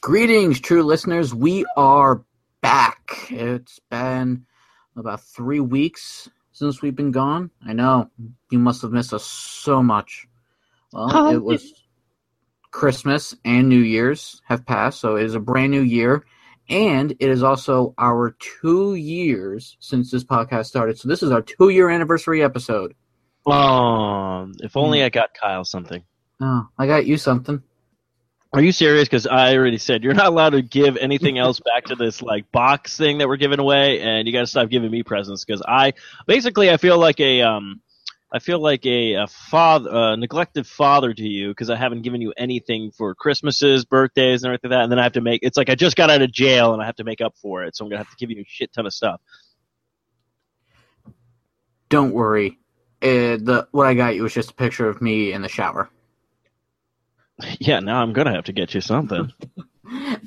Greetings, true listeners. We are back. It's been about three weeks since we've been gone. I know you must have missed us so much. Well, Oh, it was Christmas and New Year's have passed, so it is a brand new year, and it is also our two years since this podcast started. So this is our two year anniversary episode. Um, if only Hmm. I got Kyle something. Oh, I got you something. Are you serious? Because I already said you're not allowed to give anything else back to this like box thing that we're giving away, and you got to stop giving me presents because I basically I feel like a um I feel like a, a father, uh, neglected father to you because I haven't given you anything for Christmases, birthdays, and everything like that. And then I have to make it's like I just got out of jail and I have to make up for it, so I'm gonna have to give you a shit ton of stuff. Don't worry. Uh, the what I got you was just a picture of me in the shower. Yeah, now I'm gonna have to get you something.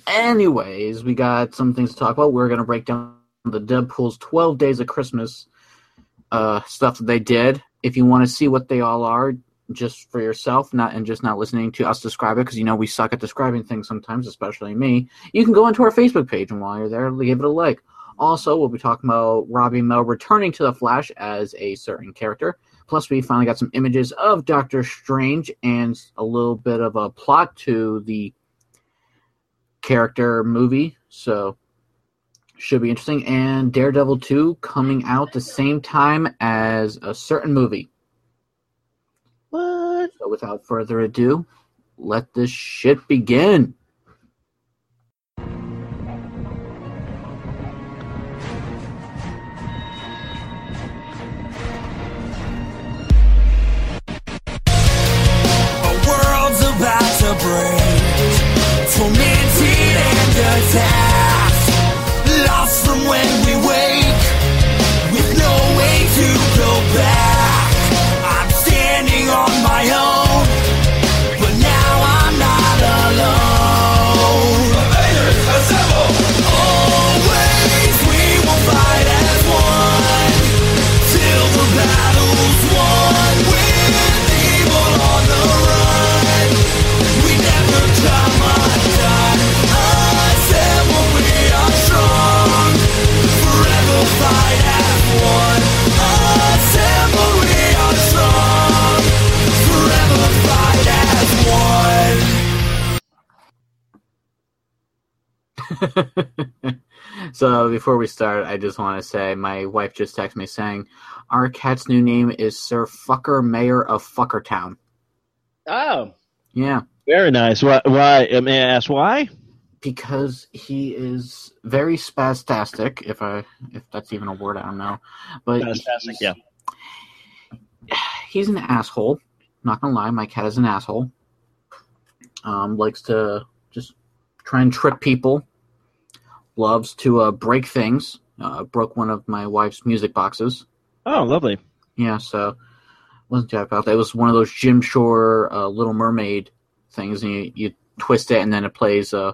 Anyways, we got some things to talk about. We're gonna break down the Deadpool's 12 Days of Christmas uh, stuff that they did. If you want to see what they all are, just for yourself, not and just not listening to us describe it, because you know we suck at describing things sometimes, especially me. You can go into our Facebook page, and while you're there, give it a like. Also, we'll be talking about Robbie Amell returning to the Flash as a certain character. Plus, we finally got some images of Doctor Strange and a little bit of a plot to the character movie. So, should be interesting. And Daredevil 2 coming out the same time as a certain movie. what? So, without further ado, let this shit begin. Break, so, before we start, I just want to say my wife just texted me saying our cat's new name is Sir Fucker Mayor of Fuckertown. Oh, Yeah. very nice. Why? Why? May I ask why? because he is very spastastic if i if that's even a word i don't know but Fantastic. he's, Yeah. he's an asshole not gonna lie my cat is an asshole um likes to just try and trick people loves to uh, break things. Uh, broke one of my wife's music boxes. Oh, lovely. yeah so wasn't too happy about that. It was one of those jim shore uh, little mermaid things and you, you twist it and then it plays uh,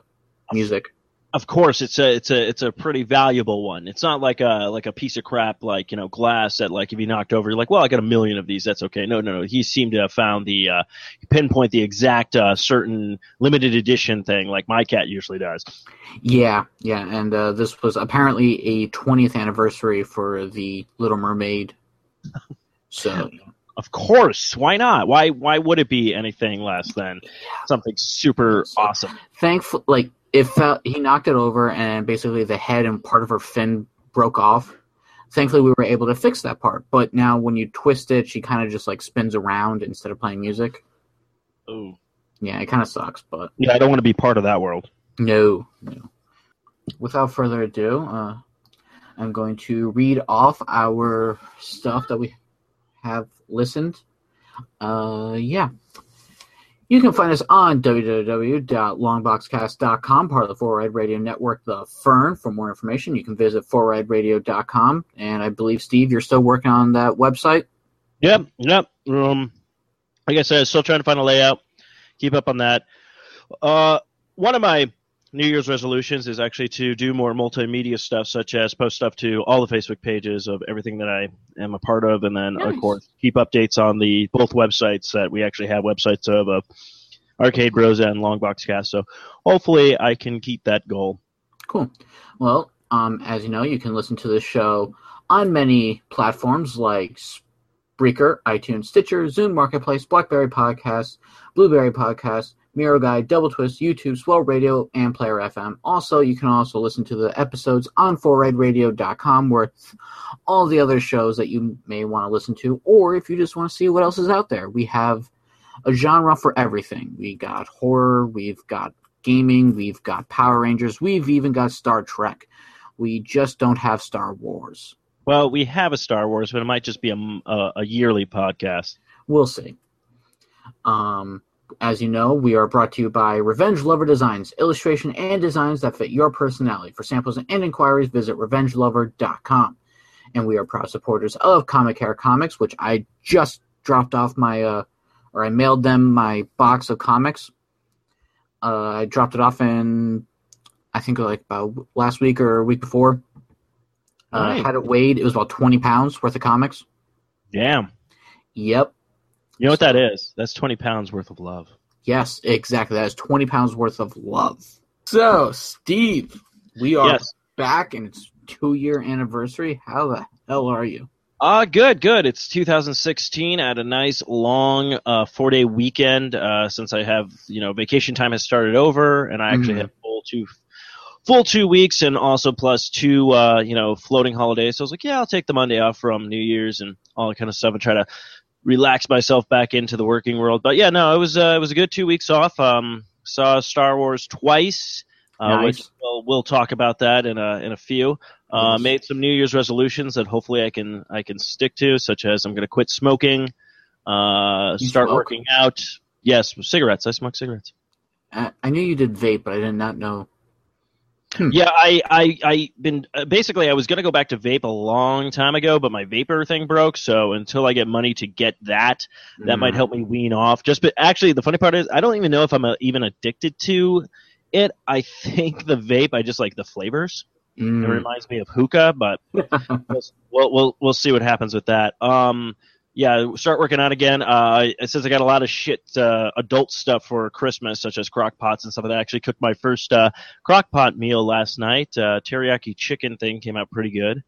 music Of course, it's a it's a it's a pretty valuable one. It's not like a like a piece of crap like you know glass that like if you knocked over, you're like, well, I got a million of these. That's okay. No, no, no. He seemed to have found the uh, pinpoint the exact uh, certain limited edition thing like my cat usually does. Yeah, yeah, and uh, this was apparently a 20th anniversary for the Little Mermaid. So, Of course, why not? Why why would it be anything less than something super So- awesome? thankful, like it felt he knocked it over, and basically the head and part of her fin broke off. Thankfully, we were able to fix that part. But now, when you twist it, she kind of just like spins around instead of playing music. Oh, Yeah, it kind of sucks, but Yeah, I don't want to be part of that world. No, no. Without further ado, uh, I'm going to read off our stuff that we have listened. Uh, yeah. You can find us on www.longboxcast.com, part of the Four Red Radio Network, The Fern. For more information, you can visit fourredradio.com. And I believe, Steve, you're still working on that website. Yep, yep. Um, like I said, still trying to find a layout. Keep up on that. Uh, one of my New Year's resolutions is actually to do more multimedia stuff, such as post stuff to all the Facebook pages of everything that I am a part of, and then Nice. of course keep updates on the both websites that we actually have websites of, of Arcade Bros and Longbox Cast. So hopefully I can keep that goal. Cool. Well, um, as you know, you can listen to this show on many platforms like Spreaker, iTunes, Stitcher, Zune Marketplace, BlackBerry Podcast, Blueberry Podcast, Miro Guide, Double Twist, YouTube, Swell Radio, and Player FM. Also, you can also listen to the episodes on 4 with all the other shows that you may want to listen to, or if you just want to see what else is out there. We have a genre for everything. We got horror, we've got gaming, we've got Power Rangers, we've even got Star Trek. We just don't have Star Wars. Well, we have a Star Wars, but it might just be a, a, a yearly podcast. We'll see. Um, as you know, we are brought to you by Revenge Lover Designs, illustration and designs that fit your personality. For samples and inquiries, visit revengelover.com. And we are proud supporters of Comic Hair Comics, which I just dropped off my, uh, or I mailed them my box of comics. Uh, I dropped it off in, I think like about last week or a week before. Uh, Nice. had it weighed. It was about 20 pounds worth of comics. Damn. Yep. You know what that is? That's 20 pounds worth of love. Yes, exactly. That is 20 pounds worth of love. So, Steve, we are Yes. back and it's two year anniversary. How the hell are you? Uh, good, good. It's 2016. I had a nice long uh, four day weekend uh, since I have, you know, vacation time has started over and I actually Mhm. had full two full two weeks and also plus two, uh, you know, floating holidays. So I was like, yeah, I'll take the Monday off from New Year's and all that kind of stuff and try to relax myself back into the working world. But yeah, no, it was uh, it was a good two weeks off. Um, saw Star Wars twice, uh, Nice. which we'll, we'll talk about that in a in a few. Uh, Yes. made some New Year's resolutions that hopefully I can I can stick to, such as I'm going to quit smoking, uh, start smoke? working out. Yes, cigarettes. I smoke cigarettes. I, I knew you did vape, but I did not know. Yeah, I I I been uh, basically I was gonna go back to vape a long time ago, but my vapor thing broke. So until I get money to get that, that might Mm. help me wean off. Just but actually, the funny part is I don't even know if I'm uh, even addicted to it. I think the vape, I just like the flavors. It Mm. reminds me of hookah, but we'll, we'll we'll we'll see what happens with that. Um, yeah, start working out again. Uh, it says I got a lot of shit uh, adult stuff for Christmas, such as crock pots and stuff. like that. I actually cooked my first uh, crock pot meal last night. Uh, teriyaki chicken thing came out pretty good.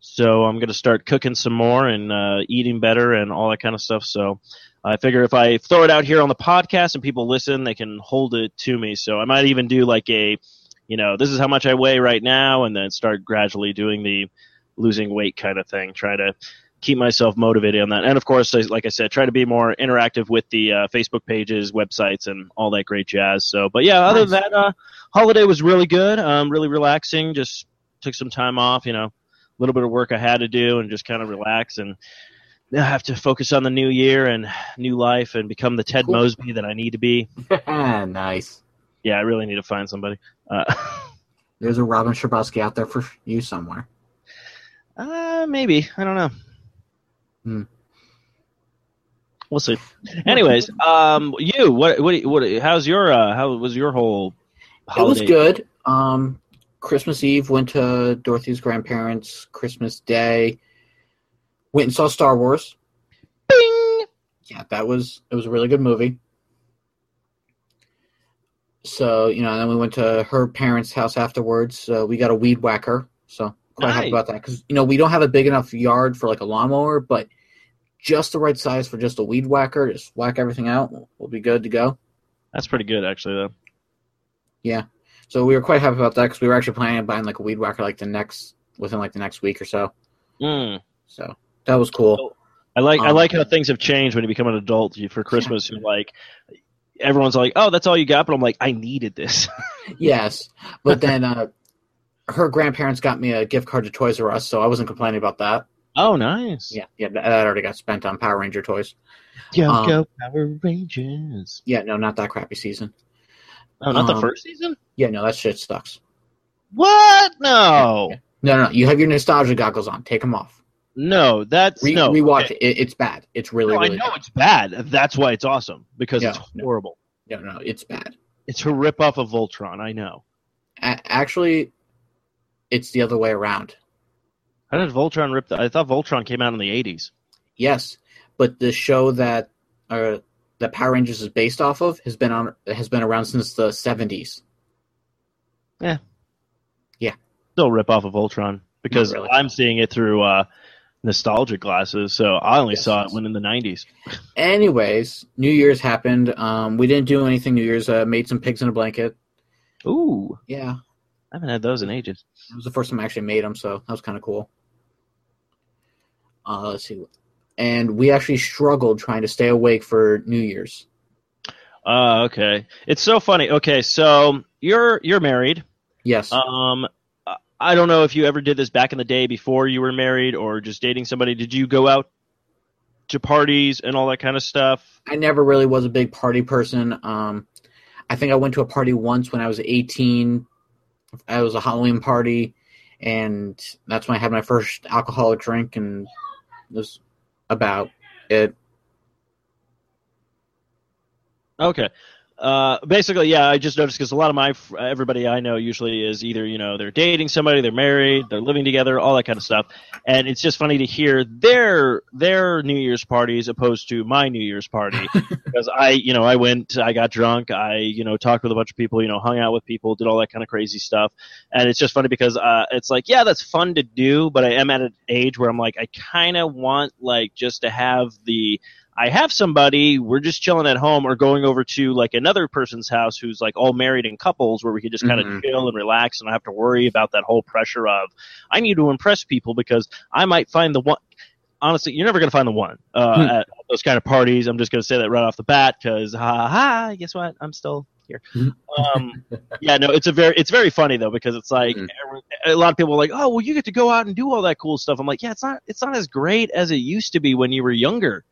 So I'm gonna start cooking some more and uh, eating better and all that kind of stuff. So I figure if I throw it out here on the podcast and people listen, they can hold it to me. So I might even do like a, you know, this is how much I weigh right now, and then start gradually doing the losing weight kind of thing. Try to keep myself motivated on that. And of course, like I said, try to be more interactive with the uh, Facebook pages, websites, and all that great jazz. So, but yeah, other than that, uh, holiday was really good. Um, really relaxing. Just took some time off. You know, a little bit of work I had to do, and just kind of relax and. I have to focus on the new year and new life and become the Ted Cool. Mosby that I need to be. nice. Yeah, I really need to find somebody. Uh, There's a Robin Scherbatsky out there for you somewhere. uh, maybe I don't know. Hmm. We'll see. Anyways, um, you what what what? How's your uh? How was your whole It was good. Um, Christmas Eve went to Dorothy's grandparents. Christmas Day went and saw Star Wars. Bing! Yeah, that was it was a really good movie. So you know, and then we went to her parents' house afterwards. Uh, we got a weed whacker, so quite happy about that because you know we don't have a big enough yard for like a lawnmower, but just the right size for just a weed whacker. Just whack everything out. We'll be good to go. That's pretty good, actually. Though. Yeah. So we were quite happy about that because we were actually planning on buying like a weed whacker like the next within like the next week or so. Mm. So that was cool. I like I Um, like how things have changed when you become an adult. You, for Christmas, you're like everyone's like, "Oh, that's all you got," but I'm like, "I needed this." Yes, but then uh, her grandparents got me a gift card to Toys R Us, so I wasn't complaining about that. Oh, nice. Yeah, yeah, that already got spent on Power Ranger toys. Go Um, go Power Rangers. Yeah, no, not that crappy season. Oh, not the um, first season. Yeah, no, that shit sucks. What? No, Yeah. No, no, you have your nostalgia goggles on. Take them off. no, that's Re- no. rewatch okay. it. it. It's bad. It's really, No, I know bad. it's bad. That's why it's awesome because Yeah, it's no. horrible. No, no, it's bad. It's a rip off of Voltron. I know. A- actually, it's the other way around. How did Voltron rip? The, I thought Voltron came out in the '80s. Yes, but the show that uh, that Power Rangers is based off of has been on has been around since the seventies. Yeah, yeah. Still rip off of Voltron because really. I'm seeing it through uh, nostalgic glasses. So I only Yes, saw yes. it when in the '90s. Anyways, New Year's happened. Um, we didn't do anything New Year's. Uh, made some pigs in a blanket. Ooh, Yeah, I haven't had those in ages. it was the first time I actually made them, so that was kind of cool. Uh, let's see, and we actually struggled trying to stay awake for New Year's. Uh, okay. It's so funny. Okay, so you're you're married. Yes, Um, I don't know if you ever did this back in the day before you were married or just dating somebody. Did you go out to parties and all that kind of stuff? I never really was a big party person. Um, I think I went to a party once when I was 18. It was a Halloween party, and that's when I had my first alcoholic drink, and was about it. Okay. Uh, basically, yeah, I just noticed because a lot of my everybody I know usually is either you know they're dating somebody, they're married, they're living together, all that kind of stuff, and it's just funny to hear their their New Year's parties opposed to my New Year's party. Because I you know I went, I got drunk, I you know talked with a bunch of people, you know hung out with people, did all that kind of crazy stuff, and it's just funny because uh, it's like yeah, that's fun to do, but I am at an age where I'm like I kind of want like just to have the I have somebody, we're just chilling at home or going over to like another person's house who's like all married in couples where we could just kind of Mhm. chill and relax and not have to worry about that whole pressure of I need to impress people because I might find the one. Honestly, you're never going to find the one uh, Hmm. at those kind of parties. I'm just going to say that right off the bat because ha ha. Guess what? I'm still here. Mhm. Um, yeah, no, it's a very it's very funny though because it's like everyone- a lot of people are like, oh well, you get to go out and do all that cool stuff. I'm like, yeah, it's not it's not as great as it used to be when you were younger.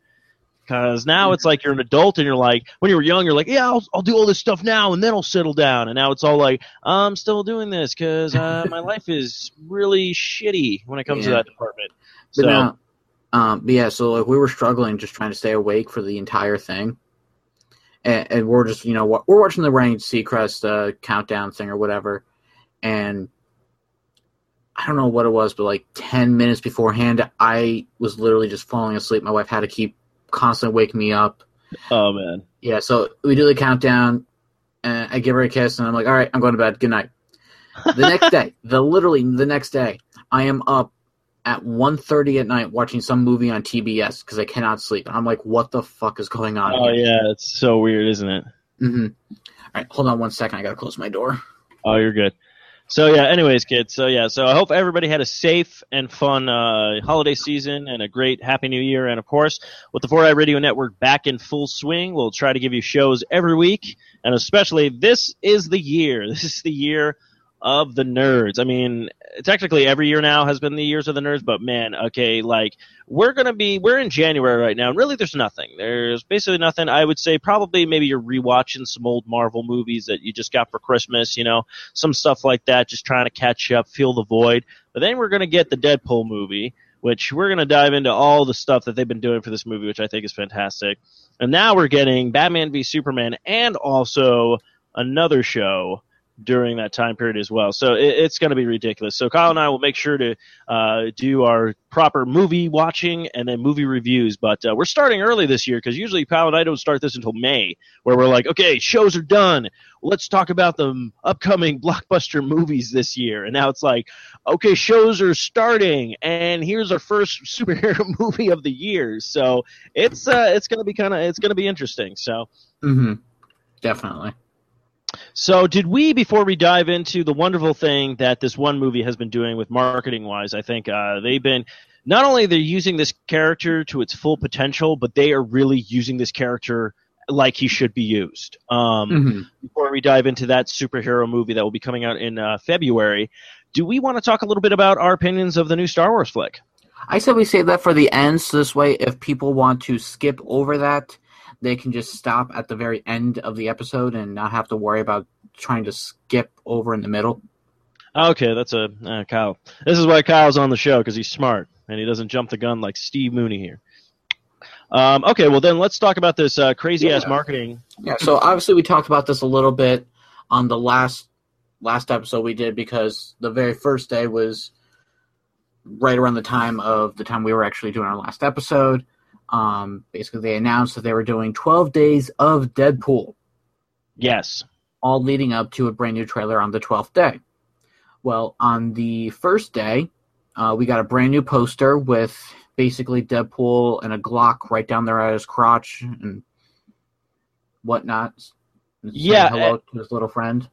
Because now it's like you're an adult and you're like, when you were young, you're like, yeah, I'll, I'll do all this stuff now and then I'll settle down. And now it's all like, I'm still doing this because uh, my life is really shitty when it comes to that department. But So, now, um, but yeah, so like we were struggling just trying to stay awake for the entire thing, and, and we're just you know we're watching the Ryan Seacrest uh, countdown thing or whatever, and I don't know what it was, but like ten minutes beforehand, I was literally just falling asleep. My wife had to keep constantly wake me up. oh man. Yeah, so we do the countdown, and I give her a kiss, and I'm like, all right, I'm going to bed. Good night. The next day, the literally the next day, I am up at 1.30 at night watching some movie on TBS because I cannot sleep. And I'm like, what the fuck is going on Oh here? yeah, it's so weird, isn't it? hmm All right, hold on one second. I gotta close my door. Oh, you're good. So yeah. Anyways, kids. So yeah. So I hope everybody had a safe and fun uh, holiday season and a great Happy New Year. And of course, with the 4i Radio Network back in full swing, we'll try to give you shows every week. And especially, this is the year. This is the year of the nerds. I mean, technically every year now has been the years of the nerds, but man, okay, like we're gonna be we're in January right now, and really there's nothing. There's basically nothing. I would say probably maybe you're rewatching some old Marvel movies that you just got for Christmas, you know, some stuff like that, just trying to catch up, fill the void. But then we're gonna get the Deadpool movie, which we're gonna dive into all the stuff that they've been doing for this movie, which I think is fantastic. And now we're getting Batman v Superman and also another show during that time period as well. So it, it's going to be ridiculous. So Kyle and I will make sure to uh, do our proper movie watching and then movie reviews. But uh, we're starting early this year because usually Kyle and I don't start this until May, where we're like, okay, shows are done. Let's talk about the upcoming blockbuster movies this year. And now it's like, okay, shows are starting, and here's our first superhero movie of the year. So it's uh, it's going to be kind of it's going to be interesting. So. Mm-hmm. Definitely. So, did we, before we dive into the wonderful thing that this one movie has been doing with marketing wise, I think uh, they've been not only they're using this character to its full potential, but they are really using this character like he should be used. Um, hmm Before we dive into that superhero movie that will be coming out in uh, February, do we want to talk a little bit about our opinions of the new Star Wars flick? I said we save that for the end, so this way, if people want to skip over that, they can just stop at the very end of the episode and not have to worry about trying to skip over in the middle. Okay, that's a uh, Kyle. This is why Kyle's on the show because he's smart and he doesn't jump the gun like Steve Mooney here. Um, okay, well then let's talk about this uh, crazy ass Yeah. marketing. Yeah, so obviously we talked about this a little bit on the last last episode we did because the very first day was right around the time of the time we were actually doing our last episode. Um, basically, they announced that they were doing 12 days of Deadpool, Yes. all leading up to a brand new trailer on the 12th day. Well, on the first day, uh, we got a brand new poster with basically Deadpool and a Glock right down there at his crotch and whatnot. saying Yeah, hello to his little friend.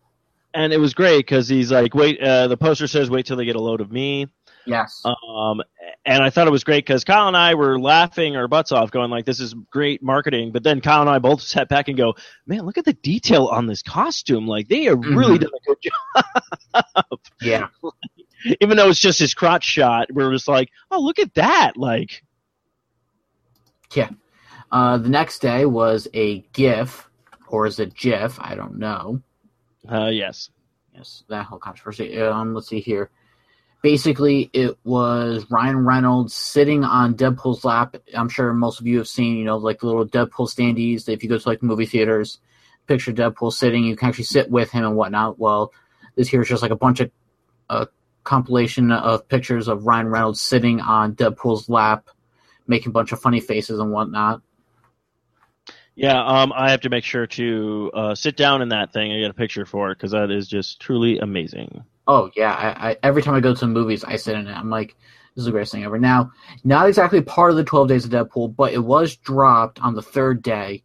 And it was great because he's like, wait, uh, the poster says, wait till they get a load of me. Yes. Um, and I thought it was great because Kyle and I were laughing our butts off, going like, "This is great marketing." But then Kyle and I both sat back and go, "Man, look at the detail on this costume! Like they have really Mhm. done a good job." yeah. Even though it's just his crotch shot, we're just like, "Oh, look at that!" Like, Yeah. Uh, the next day was a GIF, or is it GIF? I don't know. uh, yes, Yes, that whole controversy. Um, let's see here. Basically, it was Ryan Reynolds sitting on Deadpool's lap. I'm sure most of you have seen, you know, like little Deadpool standees. If you go to like movie theaters, picture Deadpool sitting, you can actually sit with him and whatnot. Well, this here is just like a bunch of uh, compilation of pictures of Ryan Reynolds sitting on Deadpool's lap, making a bunch of funny faces and whatnot. yeah. Um, I have to make sure to uh, sit down in that thing and get a picture for it because that is just truly amazing. Oh yeah, I, I every time I go to the movies, I sit in it. I'm like, this is the greatest thing ever. Now, not exactly part of the 12 Days of Deadpool, but it was dropped on the third day,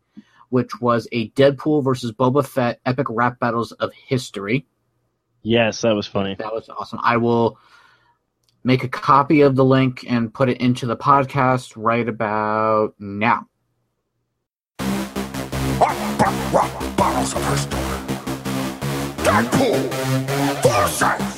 which was a Deadpool versus Boba Fett epic rap battles of history. Yes, that was funny. That was awesome. I will make a copy of the link and put it into the podcast right about now. Bottles of her story. Deadpool. Versus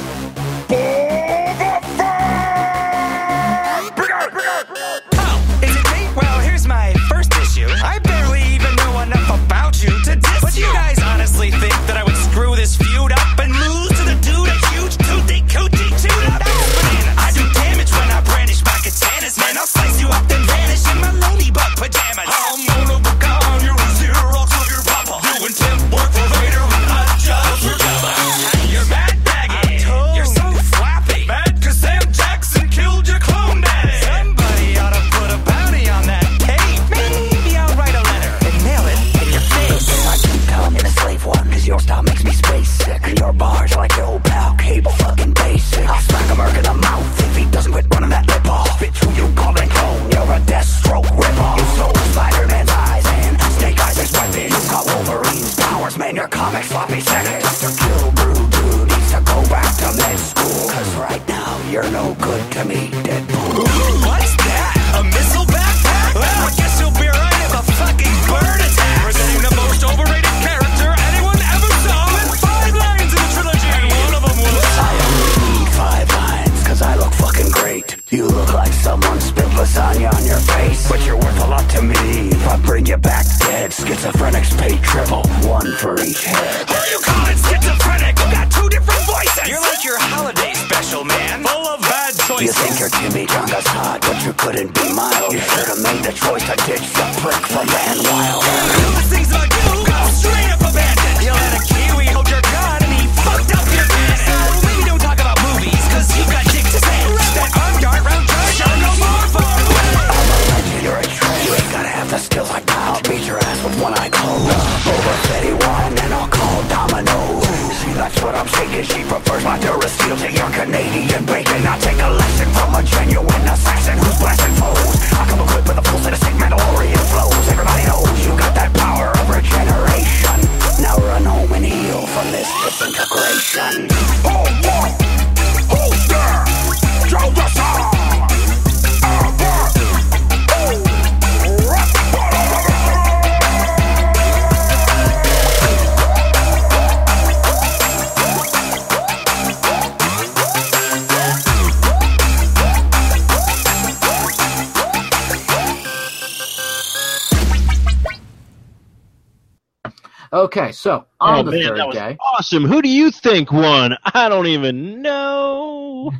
so on oh the man, third that was day, awesome. Who do you think won? I don't even know.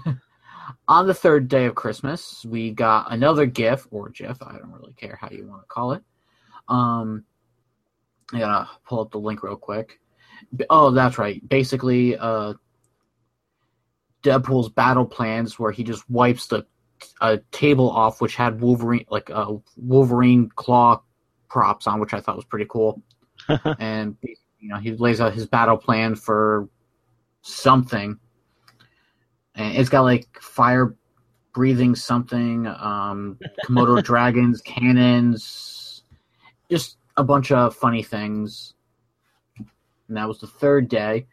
on the third day of Christmas, we got another GIF or GIF. I don't really care how you want to call it. Um, I gotta pull up the link real quick. Oh, that's right. Basically, uh, Deadpool's battle plans where he just wipes the a table off which had Wolverine like a Wolverine claw props on, which I thought was pretty cool. and you know he lays out his battle plan for something, and it's got like fire breathing something, um, Komodo dragons, cannons, just a bunch of funny things. And that was the third day.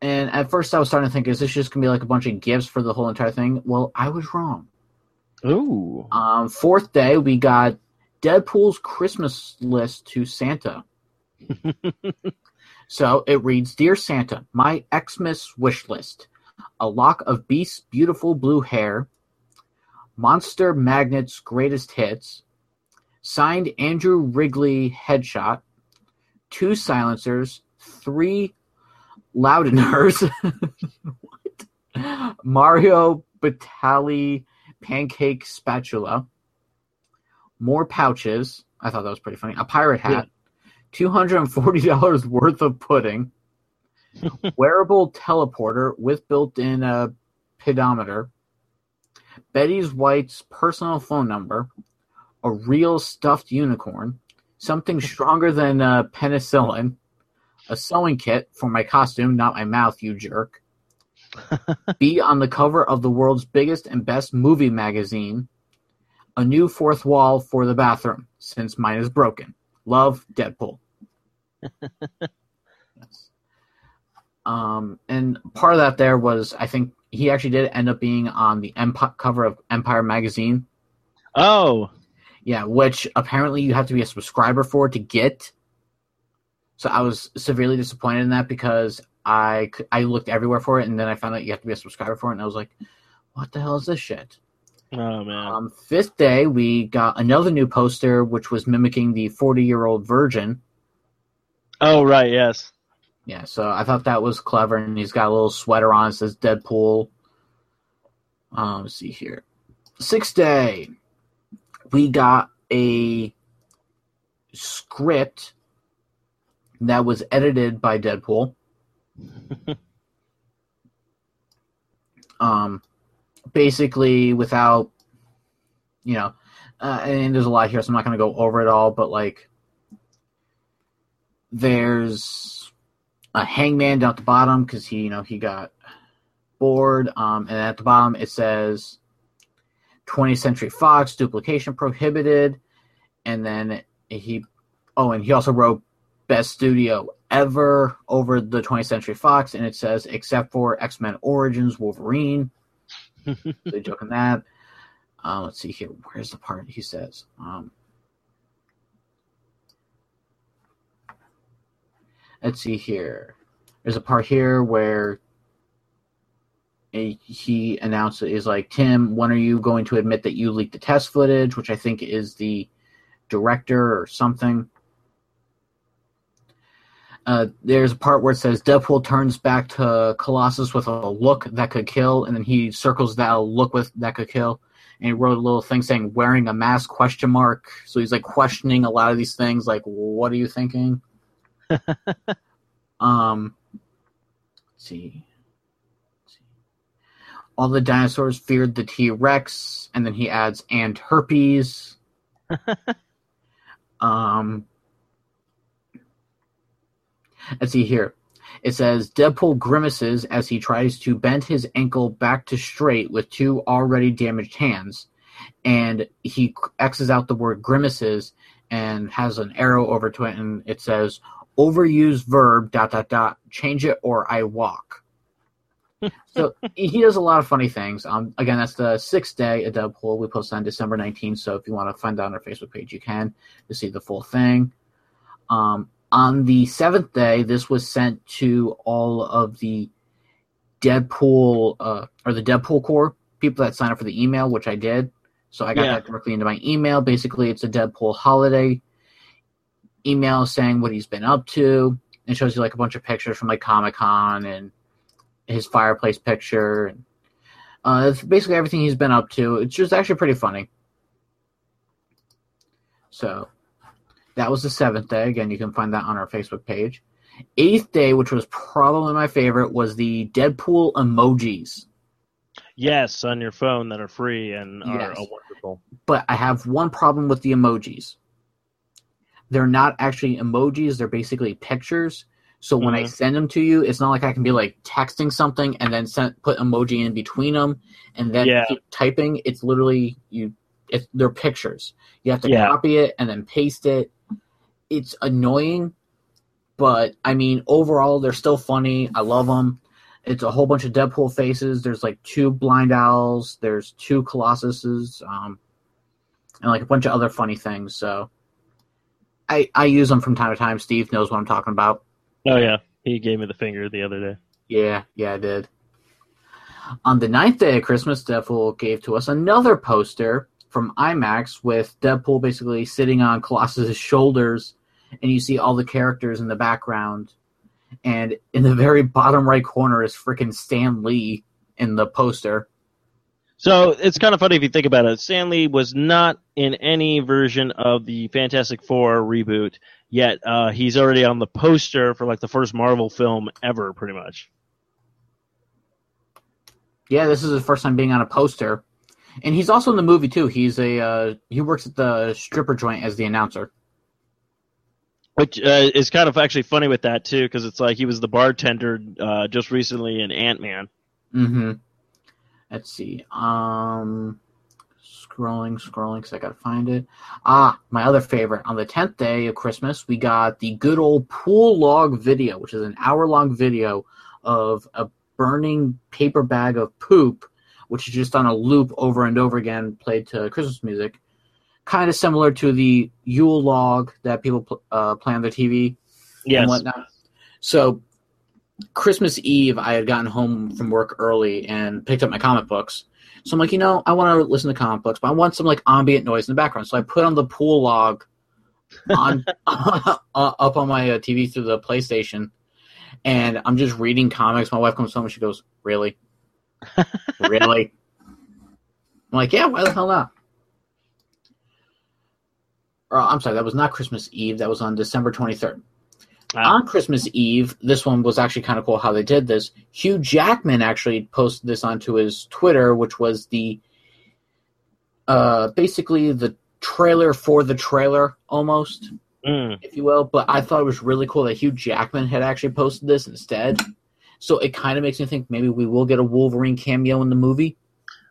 And at first, I was starting to think, is this just gonna be like a bunch of gifts for the whole entire thing? Well, I was wrong. Ooh. Um, fourth day, we got Deadpool's Christmas list to Santa. so it reads Dear Santa, my Xmas wish list a lock of Beast's beautiful blue hair, Monster Magnet's greatest hits, signed Andrew Wrigley headshot, two silencers, three Loudeners? Mario Batali pancake spatula, more pouches. I thought that was pretty funny. A pirate hat, two hundred and forty dollars worth of pudding, wearable teleporter with built-in uh, pedometer, Betty's White's personal phone number, a real stuffed unicorn, something stronger than uh, penicillin, a sewing kit for my costume, not my mouth, you jerk. Be on the cover of the world's biggest and best movie magazine. A new fourth wall for the bathroom, since mine is broken. Love, Deadpool. Yes. Um, and part of that there was, I think he actually did end up being on the Empire cover of Empire magazine. Oh. Yeah, which apparently you have to be a subscriber for to get. So I was severely disappointed in that because I I looked everywhere for it, and then I found out you have to be a subscriber for it, and I was like, "What the hell is this shit?" Oh man. Um, fifth day, we got another new poster, which was mimicking the forty-year-old virgin. oh right. Yes. Yeah, so I thought that was clever, and he's got a little sweater on. It says Deadpool. Um, let's see here. Sixth day, we got a script that was edited by Deadpool. um, basically, without, you know, uh, and there's a lot here, so I'm not going to go over it all, but like, there's a hangman down at the bottom because he, you know, he got bored. Um, and at the bottom it says 20th Century Fox duplication prohibited, and then he, oh, and he also wrote best studio ever over the 20th Century Fox, and it says except for X Men Origins Wolverine. they joke on that. Uh, let's see here. Where's the part he says? Um, let's see here. There's a part here where he announces is like Tim, when are you going to admit that you leaked the test footage? Which I think is the director or something. Uh, there's a part where it says Deadpool turns back to Colossus with a look that could kill, and then he circles that look with that could kill, and he wrote a little thing saying "wearing a mask?" question mark. So he's like questioning a lot of these things, like what are you thinking? um, let's see. Let's see. All the dinosaurs feared the T Rex, and then he adds and herpes. um, let's see here. It says Deadpool grimaces as he tries to bend his ankle back to straight with two already damaged hands, and he X's out the word grimaces and has an arrow over to it, and it says overused verb dot dot dot change it or I walk. so he does a lot of funny things. Um, again, that's the sixth day of Deadpool. We posted on December 19th, so if you want to find that on our Facebook page, you can to see the full thing. Um, on the seventh day, this was sent to all of the Deadpool uh, or the Deadpool Corps people that signed up for the email, which I did. So I got Yeah. that directly into my email. Basically, it's a Deadpool holiday email saying what he's been up to. It shows you like a bunch of pictures from like Comic Con and his fireplace picture and uh, it's basically everything he's been up to. It's just actually pretty funny. So that was the seventh day. Again, you can find that on our Facebook page. Eighth day, which was probably my favorite, was the Deadpool emojis. Yes, on your phone that are free and are Yes. wonderful. But I have one problem with the emojis. They're not actually emojis, they're basically pictures. So when I Mhm. send them to you, it's not like I can be like texting something and then send, put emoji in between them and then Yeah. keep typing. It's literally you. It's they're pictures. You have to Yeah. copy it and then paste it. It's annoying, but I mean overall they're still funny. I love them. It's a whole bunch of Deadpool faces. There's like two blind owls. There's two Colossuses, um, and like a bunch of other funny things. So I I use them from time to time. Steve knows what I'm talking about. Oh yeah, he gave me the finger the other day. Yeah, yeah, I did. On the ninth day of Christmas, Deadpool gave to us another poster from IMAX with Deadpool basically sitting on Colossus's shoulders, and you see all the characters in the background. And in the very bottom right corner is freaking Stan Lee in the poster. So it's kind of funny if you think about it. Stan Lee was not in any version of the Fantastic Four reboot, yet uh, he's already on the poster for like the first Marvel film ever, pretty much. Yeah, this is his first time being on a poster, and he's also in the movie too. He's a uh, he works at the stripper joint as the announcer. Which uh, is kind of actually funny with that too, because it's like he was the bartender uh, just recently in Ant Man. Mm-hmm. Let's see. Um, scrolling, scrolling, because I gotta find it. Ah, my other favorite. On the tenth day of Christmas, we got the good old pool log video, which is an hour-long video of a burning paper bag of poop, which is just on a loop over and over again, played to Christmas music. Kind of similar to the Yule log that people pl- uh, play on their TV Yes. and whatnot. So Christmas Eve, I had gotten home from work early and picked up my comic books. So I'm like, you know, I want to listen to comic books, but I want some like ambient noise in the background. So I put on the pool log on uh, up on my uh, TV through the PlayStation, and I'm just reading comics. My wife comes home and she goes, "Really, really?" I'm like, "Yeah, why the hell not?" Or, I'm sorry, that was not Christmas Eve. That was on December 23rd. Ah. On Christmas Eve, this one was actually kind of cool how they did this. Hugh Jackman actually posted this onto his Twitter, which was the uh, basically the trailer for the trailer almost, Mm. if you will. But I thought it was really cool that Hugh Jackman had actually posted this instead. So it kind of makes me think maybe we will get a Wolverine cameo in the movie.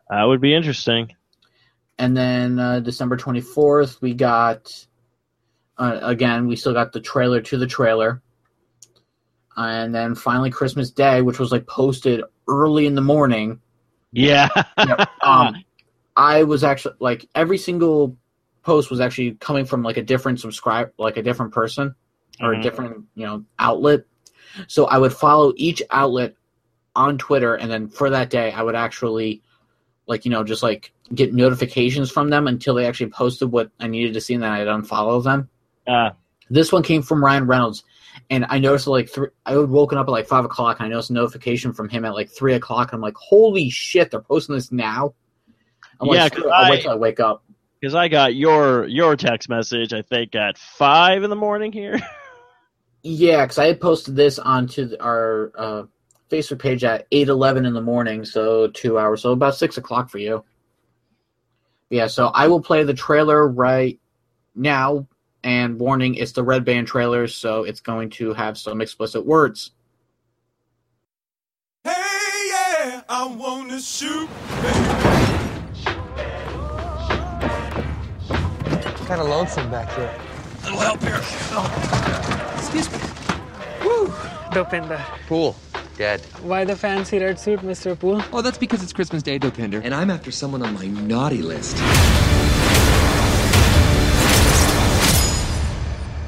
That would be interesting. And then uh, December 24th, we got, uh, again, we still got the trailer to the trailer. And then finally, Christmas Day, which was like posted early in the morning. Yeah. Yep. Um, I was actually like every single post was actually coming from like a different subscribe, like a different person or Mhm. a different you know outlet. So I would follow each outlet on Twitter, and then for that day, I would actually like you know just like get notifications from them until they actually posted what I needed to see, and then I'd unfollow them. Ah. This one came from Ryan Reynolds, and I noticed like three. I would woken up at like five o'clock, and I noticed a notification from him at like three o'clock, and I'm like, "Holy shit, they're posting this now!" I'm Yeah, like, 'cause "Screw I'll wait till I wake up." Because I got your your text message, I think, at five in the morning here. Yeah, because I had posted this onto the- our uh, Facebook page at eight eleven in the morning, so two hours, so about six o'clock for you. Yeah, so I will play the trailer right now, and warning, it's the Red Band trailer, so it's going to have some explicit words. Hey, yeah, I wanna shoot. Kind of lonesome back here. Little help here. Excuse me. Woo! Dope in the Pool. Dead. Why the fancy red suit, Mr. Poole? Oh, that's because it's Christmas Day, Dopinder, and I'm after someone on my naughty list.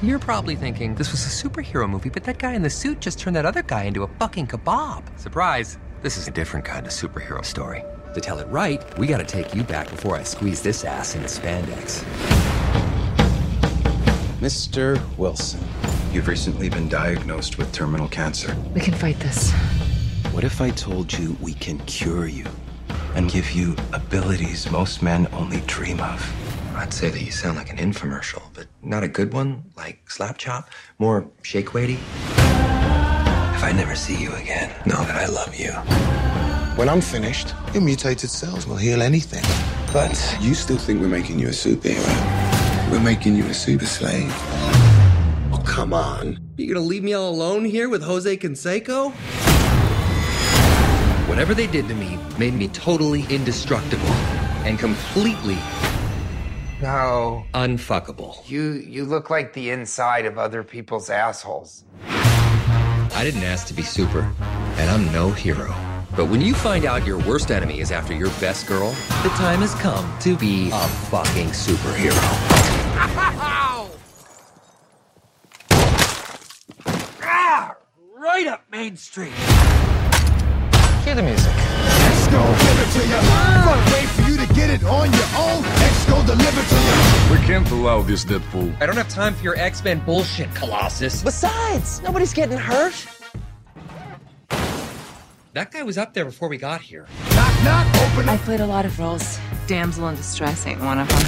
You're probably thinking this was a superhero movie, but that guy in the suit just turned that other guy into a fucking kebab. Surprise! This is a different kind of superhero story. To tell it right, we gotta take you back before I squeeze this ass into spandex. Mr. Wilson, you've recently been diagnosed with terminal cancer. We can fight this. What if I told you we can cure you and give you abilities most men only dream of? I'd say that you sound like an infomercial, but not a good one, like Slap Chop, more shake weighty. If I never see you again, know that I love you. When I'm finished, your mutated cells will heal anything. But you still think we're making you a superhero. We're making you a super slave. Oh, come on. You're gonna leave me all alone here with Jose Canseco? Whatever they did to me made me totally indestructible and completely No. unfuckable. You you look like the inside of other people's assholes. I didn't ask to be super, and I'm no hero. But when you find out your worst enemy is after your best girl, the time has come to be a fucking superhero. Ah, right up Main Street. Cue the music. X gon' give it to you. Fuck, wait for you to get it on your own. X gon' deliver to you. We can't allow this, Deadpool. I don't have time for your X-Men bullshit, Colossus. Besides, nobody's getting hurt. That guy was up there before we got here. Knock, knock, open I played a lot of roles. Damsel in distress ain't one of them.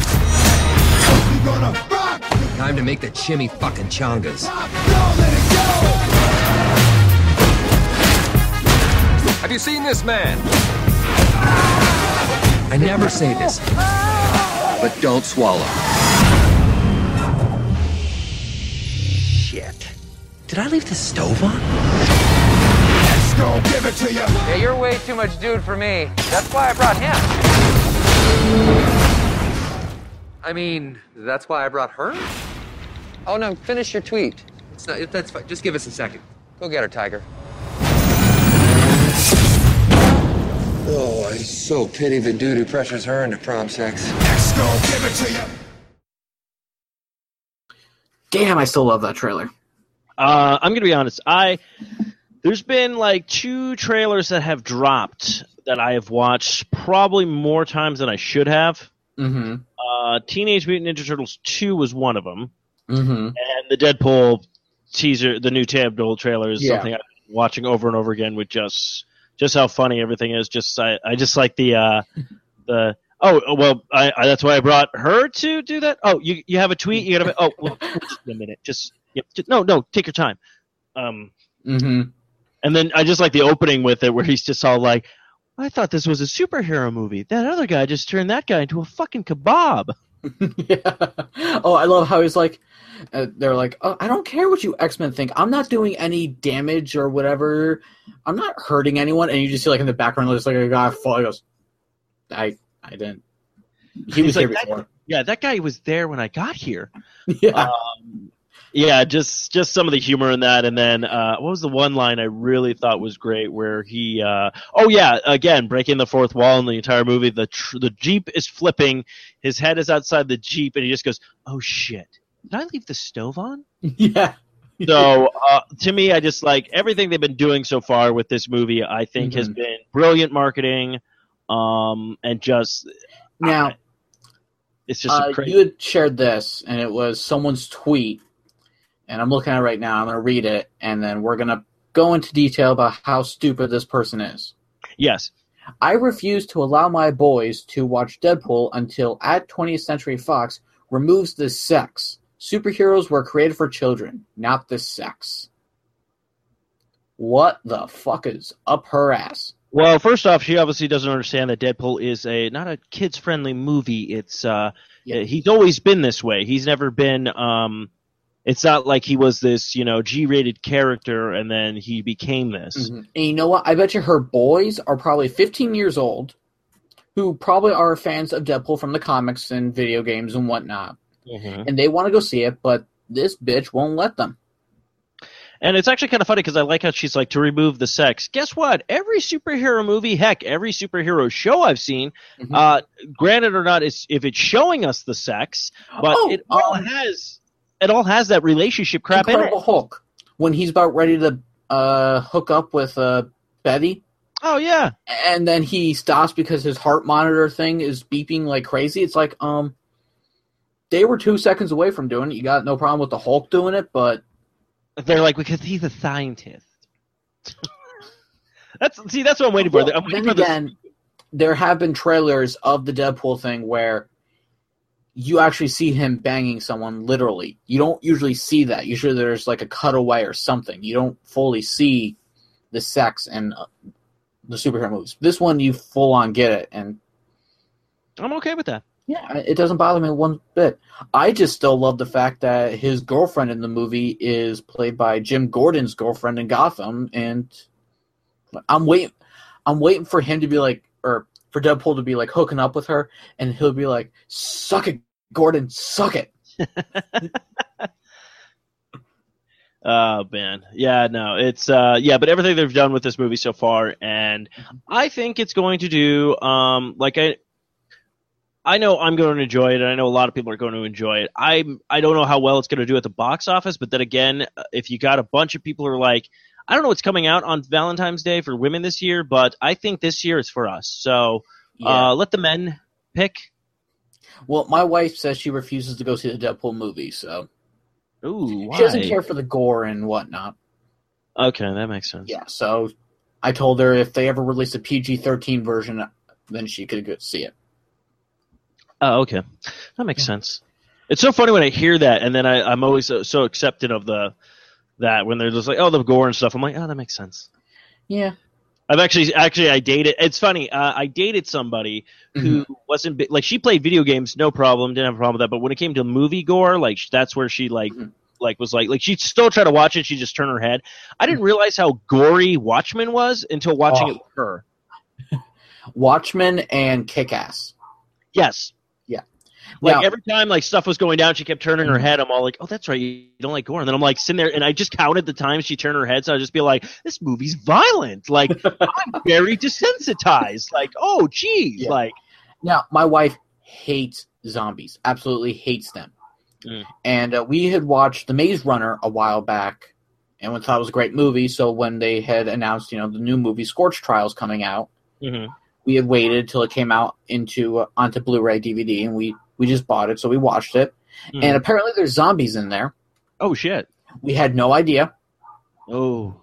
You gonna rock. Time to make the chimmy fucking chongas. Don't Have you seen this man? I never say this, but don't swallow. Shit. Did I leave the stove on? X gon' give it to you. Yeah, you're way too much dude for me. That's why I brought him. I mean, that's why I brought her? Oh no, finish your tweet. It's not, that's fine. Just give us a second. Go get her, Tiger. Oh, I so pity the dude who pressures her into prom sex. X gon' give it to you. Damn, I still love that trailer. Uh, I'm gonna be honest. I there's been like two trailers that have dropped that I have watched probably more times than I should have. Mm-hmm. Uh, Teenage Mutant Ninja Turtles two was one of them, Mm-hmm. and the Deadpool teaser, the new Deadpool trailer is Yeah. something I'm watching over and over again with just just how funny everything is. Just I, I just like the uh, the oh well I, I that's why I brought her to do that. Oh you you have a tweet you gotta oh well, just a minute just, yep, just no no take your time. Um, Mm-hmm. and then I just like the opening with it where he's just all like, I thought this was a superhero movie. That other guy just turned that guy into a fucking kebab. yeah. Oh, I love how he's like, uh, they're like, oh, I don't care what you X Men think. I'm not doing any damage or whatever. I'm not hurting anyone. And you just see like in the background, there's like a guy fall. He goes, I, I didn't. He was here like, that- before. Yeah, that guy was there when I got here. Yeah. Um, yeah, just just some of the humor in that, and then uh, what was the one line I really thought was great where he, uh, oh yeah, again breaking the fourth wall in the entire movie. The tr- the jeep is flipping, his head is outside the jeep, and he just goes, "Oh shit, did I leave the stove on?" yeah. So uh, to me, I just like everything they've been doing so far with this movie. I think has Mhm. been brilliant marketing, um, and just Now, it's just uh, crazy. you had shared this, and it was someone's tweet, and I'm looking at it right now. I'm going to read it, and then we're going to go into detail about how stupid this person is. yes, I refuse to allow my boys to watch Deadpool until at 20th Century Fox removes the sex. Superheroes were created for children, not the sex. What the fuck is up her ass? Well, first off, she obviously doesn't understand that Deadpool is a not a kids friendly movie. It's uh, he's always been this way. He's never been um, it's not like he was this you know G rated character and then he became this. And you know what? I bet you her boys are probably 15 years old, who probably are fans of Deadpool from the comics and video games and whatnot, Mhm. and they want to go see it, but this bitch won't let them. And it's actually kind of funny because I like how she's like to remove the sex. Guess what? Every superhero movie, heck, every superhero show I've seen, Mm-hmm. uh, granted or not, is if it's showing us the sex, but Oh, it all um, has it all has that relationship crap in it. Incredible Hulk when he's about ready to uh, hook up with uh, Betty, Oh yeah, and then he stops because his heart monitor thing is beeping like crazy. It's like, um, they were two seconds away from doing it. You got no problem with the Hulk doing it, but they're like because he's a scientist. that's see, that's what I'm waiting for. I'm waiting then for again, there have been trailers of the Deadpool thing where you actually see him banging someone literally. You don't usually see that. Usually there's like a cutaway or something. You don't fully see the sex and uh, the superhero movies. This one, you full on get it, and I'm okay with that. Yeah, it doesn't bother me one bit. I just still love the fact that his girlfriend in the movie is played by Jim Gordon's girlfriend in Gotham, and I'm waiting. I'm waiting for him to be like, or for Deadpool to be like hooking up with her, and he'll be like, "Suck it, Gordon, suck it." Oh man, yeah, no, it's uh, yeah, but everything they've done with this movie so far, and I think it's going to do um, like I, I know I'm going to enjoy it, and I know a lot of people are going to enjoy it. I I don't know how well it's going to do at the box office, but then again, if you got a bunch of people who are like, I don't know what's coming out on Valentine's Day for women this year, but I think this year is for us. So Yeah. uh, let the men pick. Well, my wife says she refuses to go see the Deadpool movie, so Ooh, why? she doesn't care for the gore and whatnot. Okay, that makes sense. Yeah, so I told her if they ever release a PG-13 version, then she could go see it. Oh, okay, that makes sense. It's so funny when I hear that, and then I, I'm always so, so accepting of the that when they're just like, oh, the gore and stuff. I'm like, oh, that makes sense. Yeah. I've actually actually I dated. It's funny. Uh, I dated somebody who mm-hmm. wasn't like she played video games, no problem, didn't have a problem with that. But when it came to movie gore, like that's where she like mm-hmm. like was like like she still tried to watch it. She just turned her head. I didn't mm-hmm. realize how gory Watchmen was until watching Oh. it with her. Watchmen and Kick-Ass. Yes. Yeah. Like every time like stuff was going down, she kept turning her head. I'm all like, "Oh, that's right, you don't like gore." And then I'm like sitting there, and I just counted the times she turned her head, so I just be like, "This movie's violent." Like I'm very desensitized. Like, oh, geez, like Now, my wife hates zombies. Absolutely hates them. Mm. And uh, we had watched The Maze Runner a while back, and we thought it was a great movie. So when they had announced, you know, the new movie Scorch Trials coming out, Mhm. we had waited till it came out into uh, onto Blu-ray DVD, and we we just bought it, so we watched it. Mhm. And apparently, there's zombies in there. oh shit, We had no idea, oh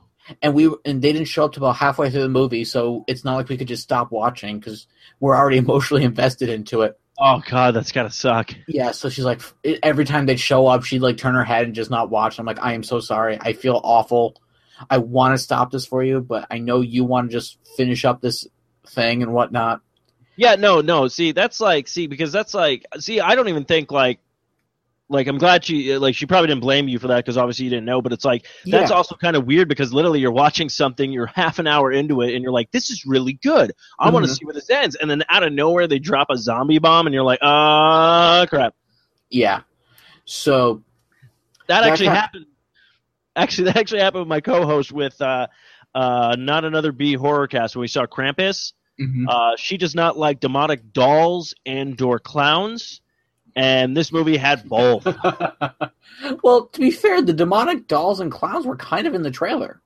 and we and they didn't show up to about halfway through the movie, so it's not like we could just stop watching because we're already emotionally invested into it. oh god, that's gotta suck. Yeah, so she's like, every time they'd show up, she'd like turn her head and just not watch. I'm like, I am so sorry. I feel awful. I want to stop this for you, but I know you want to just finish up this thing and whatnot. Yeah, no, no. See, that's like, see, because that's like, see, I don't even think like, like I'm glad she like she probably didn't blame you for that because obviously you didn't know. But it's like that's Yeah. also kind of weird because literally you're watching something, you're half an hour into it, and you're like, this is really good. I want to see where this ends, and then out of nowhere they drop a zombie bomb, and you're like, ah, crap. Yeah. So That That actually happened. Actually, that actually happened with my co-host with uh, uh, not another B horror cast when we saw Krampus. Mhm. Uh, she does not like demonic dolls and or clowns, and this movie had both. well, to be fair, the demonic dolls and clowns were kind of in the trailer.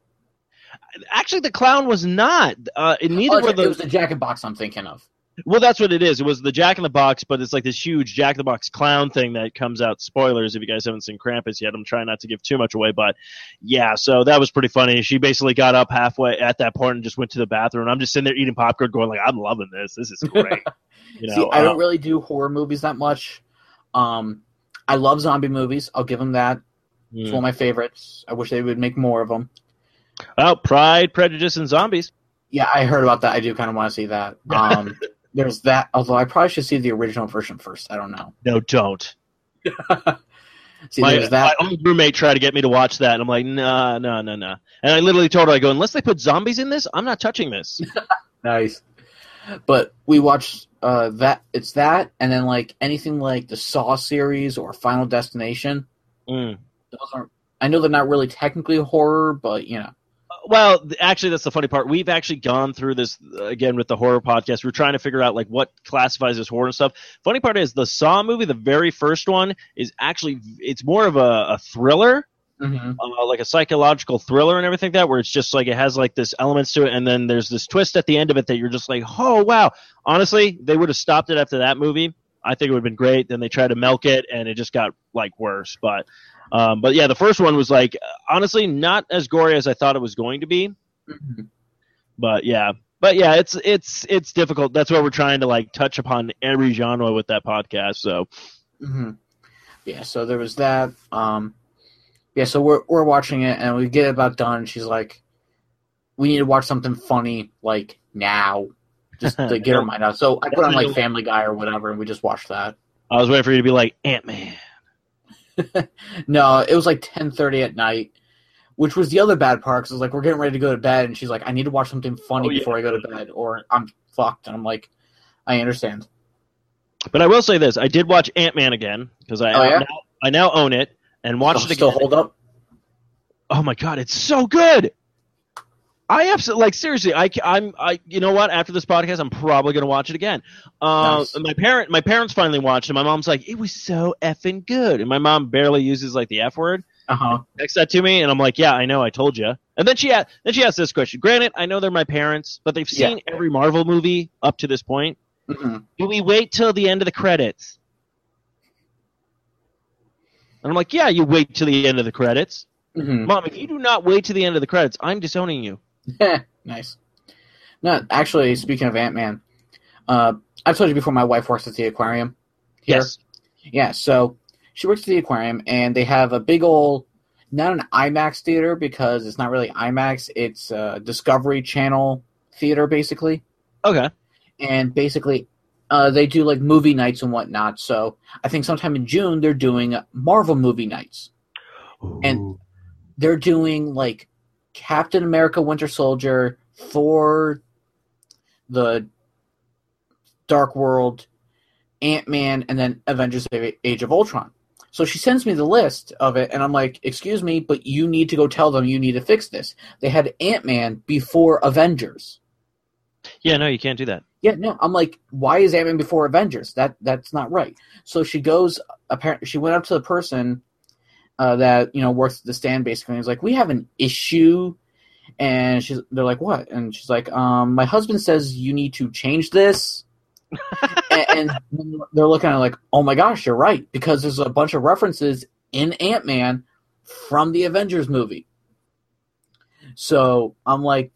Actually, the clown was not. Uh, neither Oh, were it was the jacket box I'm thinking of. Well, that's what it is. It was the Jack in the Box, but it's like this huge Jack in the Box clown thing that comes out. Spoilers if you guys haven't seen Krampus yet. I'm trying not to give too much away, but yeah, so that was pretty funny. She basically got up halfway at that point and just went to the bathroom. I'm just sitting there eating popcorn, going like, "I'm loving this. This is great." You know, See, I don't really do horror movies that much. Um, I love zombie movies. I'll give them that. It's Mm. one of my favorites. I wish they would make more of them. Oh, Pride, Prejudice, and Zombies. Yeah, I heard about that. I do kind of want to see that. Um, there's that. Although I probably should see the original version first. I don't know. No, don't. See, my, there's that. my roommate tried to get me to watch that, and I'm like, no, no, no, no. And I literally told her, I go, unless they put zombies in this, I'm not touching this. Nice. But we watched uh, that. It's that, and then like anything like the Saw series or Final Destination. Mm. Those aren't. I know they're not really technically horror, but you know. Well, actually, that's the funny part. We've actually gone through this uh, again with the horror podcast. We're trying to figure out like what classifies as horror and stuff. Funny part is the Saw movie, the very first one, is actually it's more of a, a thriller, Mm-hmm. uh, like a psychological thriller and everything like that, where it's just like it has like this elements to it, and then there's this twist at the end of it that you're just like, oh wow. Honestly, they would have stopped it after that movie. I think it would have been great. Then they tried to milk it, and it just got like worse. But, um, but yeah, the first one was like honestly not as gory as I thought it was going to be. Mm-hmm. But yeah, but yeah, it's it's it's difficult. That's why we're trying to like touch upon every genre with that podcast. So hmm Yeah, so there was that. Um, yeah, so we're we're watching it, and we get about done. And she's like, "We need to watch something funny, like now, just to get her mind out. So I put on like Family Guy or whatever, and we just watched that. I was waiting for you to be like Ant Man. No, it was like ten thirty at night, which was the other bad part. Cause it was like we're getting ready to go to bed, and she's like, "I need to watch something funny Oh, yeah. before I go to bed, or I'm fucked." And I'm like, "I understand." But I will say this: I did watch Ant Man again because I Oh, yeah? now, I now own it and watched Oh, it still hold up. Oh my god, it's so good! I absolutely like seriously. I am I you know what? After this podcast, I'm probably gonna watch it again. Uh, Nice. My parent my parents finally watched it. My mom's like, it was so effing good, and my mom barely uses like the f word. Uh huh. Text that to me, and I'm like, yeah, I know, I told you. And then she then she asked this question. Granted, I know they're my parents, but they've Yeah. seen every Marvel movie up to this point. hmm Do we wait till the end of the credits? And I'm like, yeah, you wait till the end of the credits. hmm Mom, if you do not wait to the end of the credits, I'm disowning you. nice. No, actually, speaking of Ant Man, uh, I've told you before. My wife works at the aquarium. Here. Yes. Yeah, so she works at the aquarium, and they have a big old, not an IMAX theater because it's not really IMAX. It's a Discovery Channel theater, basically. Okay. And basically, uh, they do like movie nights and whatnot. So I think sometime in June they're doing Marvel movie nights, and they're doing like Captain America, Winter Soldier, Thor, the Dark World, Ant Man, and then Avengers: Age of Ultron. So she sends me the list of it, and I'm like, "Excuse me, but you need to go tell them you need to fix this." They had Ant Man before Avengers. Yeah, no, you can't do that. Yeah, no, I'm like, why is Ant Man before Avengers? That that's not right. So she goes. Apparently, she went up to the person uh, that you know works at the stand basically. And was like, we have an issue, and she's they're like, what? And she's like, um, my husband says you need to change this. and, and they're looking at it like, oh my gosh, you're right because there's a bunch of references in Ant Man from the Avengers movie. So I'm like,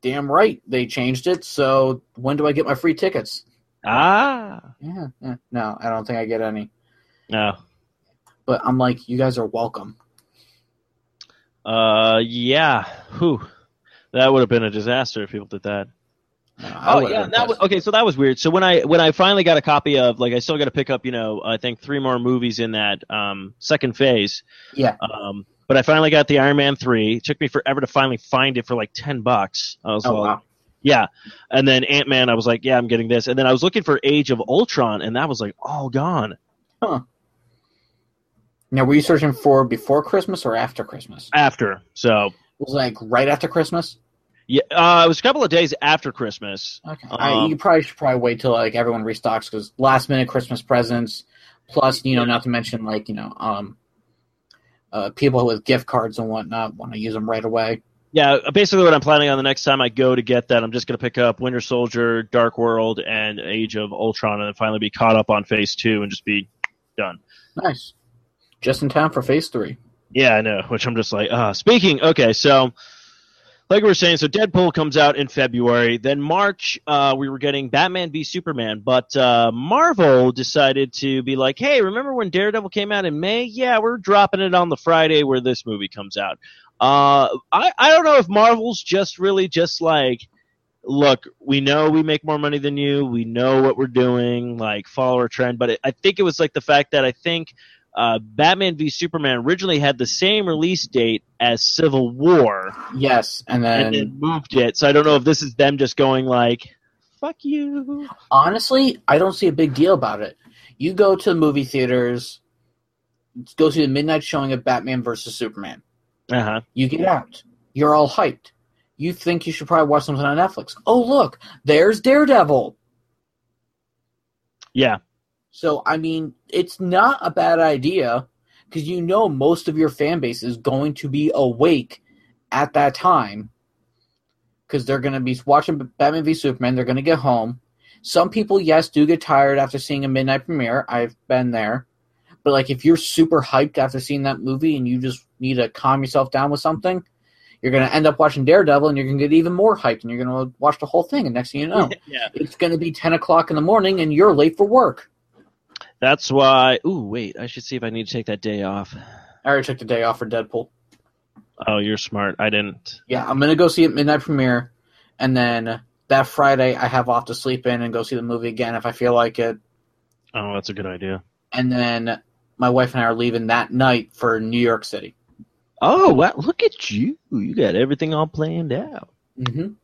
damn right they changed it. So when do I get my free tickets? Ah. Yeah, yeah. no, I don't think I get any. No. But I'm like, you guys are welcome. Uh, yeah. Whew. That would have been a disaster if people did that. I Oh yeah, that was, okay. So that was weird. So when I when I finally got a copy of like I still got to pick up you know I think three more movies in that um, second phase. Yeah. Um, but I finally got the Iron Man three. It took me forever to finally find it for like ten bucks. I was Oh, like, wow. yeah. And then Ant Man, I was like, yeah, I'm getting this. And then I was looking for Age of Ultron, and that was like all gone Huh. Now, were you searching for before Christmas or after Christmas? after. So It was like right after Christmas. yeah, uh, it was a couple of days after Christmas. Okay. I, Um, you probably should probably wait till like everyone restocks because last minute Christmas presents, plus you know, not to mention like you know, um, uh, people with gift cards and whatnot want to use them right away. Yeah, basically what I'm planning on the next time I go to get that, I'm just going to pick up Winter Soldier, Dark World, and Age of Ultron, and then finally be caught up on Phase Two and just be done. Nice, just in time for Phase Three. Yeah, I know. Which I'm just like, uh speaking. Okay, so like we were saying, so Deadpool comes out in February. Then March, uh, we were getting Batman v Superman, but uh, Marvel decided to be like, hey, remember when Daredevil came out in May? Yeah, we're dropping it on the Friday where this movie comes out. Uh, I I don't know if Marvel's just really just like. Look, we know we make more money than you. We know what we're doing. Like follow our trend, but it, I think it was like the fact that I think uh, Batman v Superman originally had the same release date as Civil War, Yes, and then, and then moved it. So I don't know if this is them just going like, "Fuck you." honestly, I don't see a big deal about it. You go to the movie theaters, go see the midnight showing of Batman versus Superman. Uh huh. You get out. You're all hyped. You think you should probably watch something on Netflix. Oh, look, there's Daredevil. Yeah. So, I mean, it's not a bad idea because you know most of your fan base is going to be awake at that time because they're going to be watching Batman v Superman. They're going to get home. Some people, yes, do get tired after seeing a midnight premiere. I've been there. But, like, if you're super hyped after seeing that movie and you just need to calm yourself down with something, you're going to end up watching Daredevil and you're going to get even more hyped and you're going to watch the whole thing. And next thing you know, Yeah. it's going to be 10 o'clock in the morning and you're late for work. That's why. Ooh, wait. I should see if I need to take that day off. I already took the day off for Deadpool. Oh, you're smart. I didn't. Yeah, I'm gonna go see it midnight premiere, and then that Friday I have off to sleep in and go see the movie again if I feel like it. Oh, that's a good idea. And then my wife and I are leaving that night for New York City. Oh, wow, look at you! You got everything all planned out. Mm-hmm.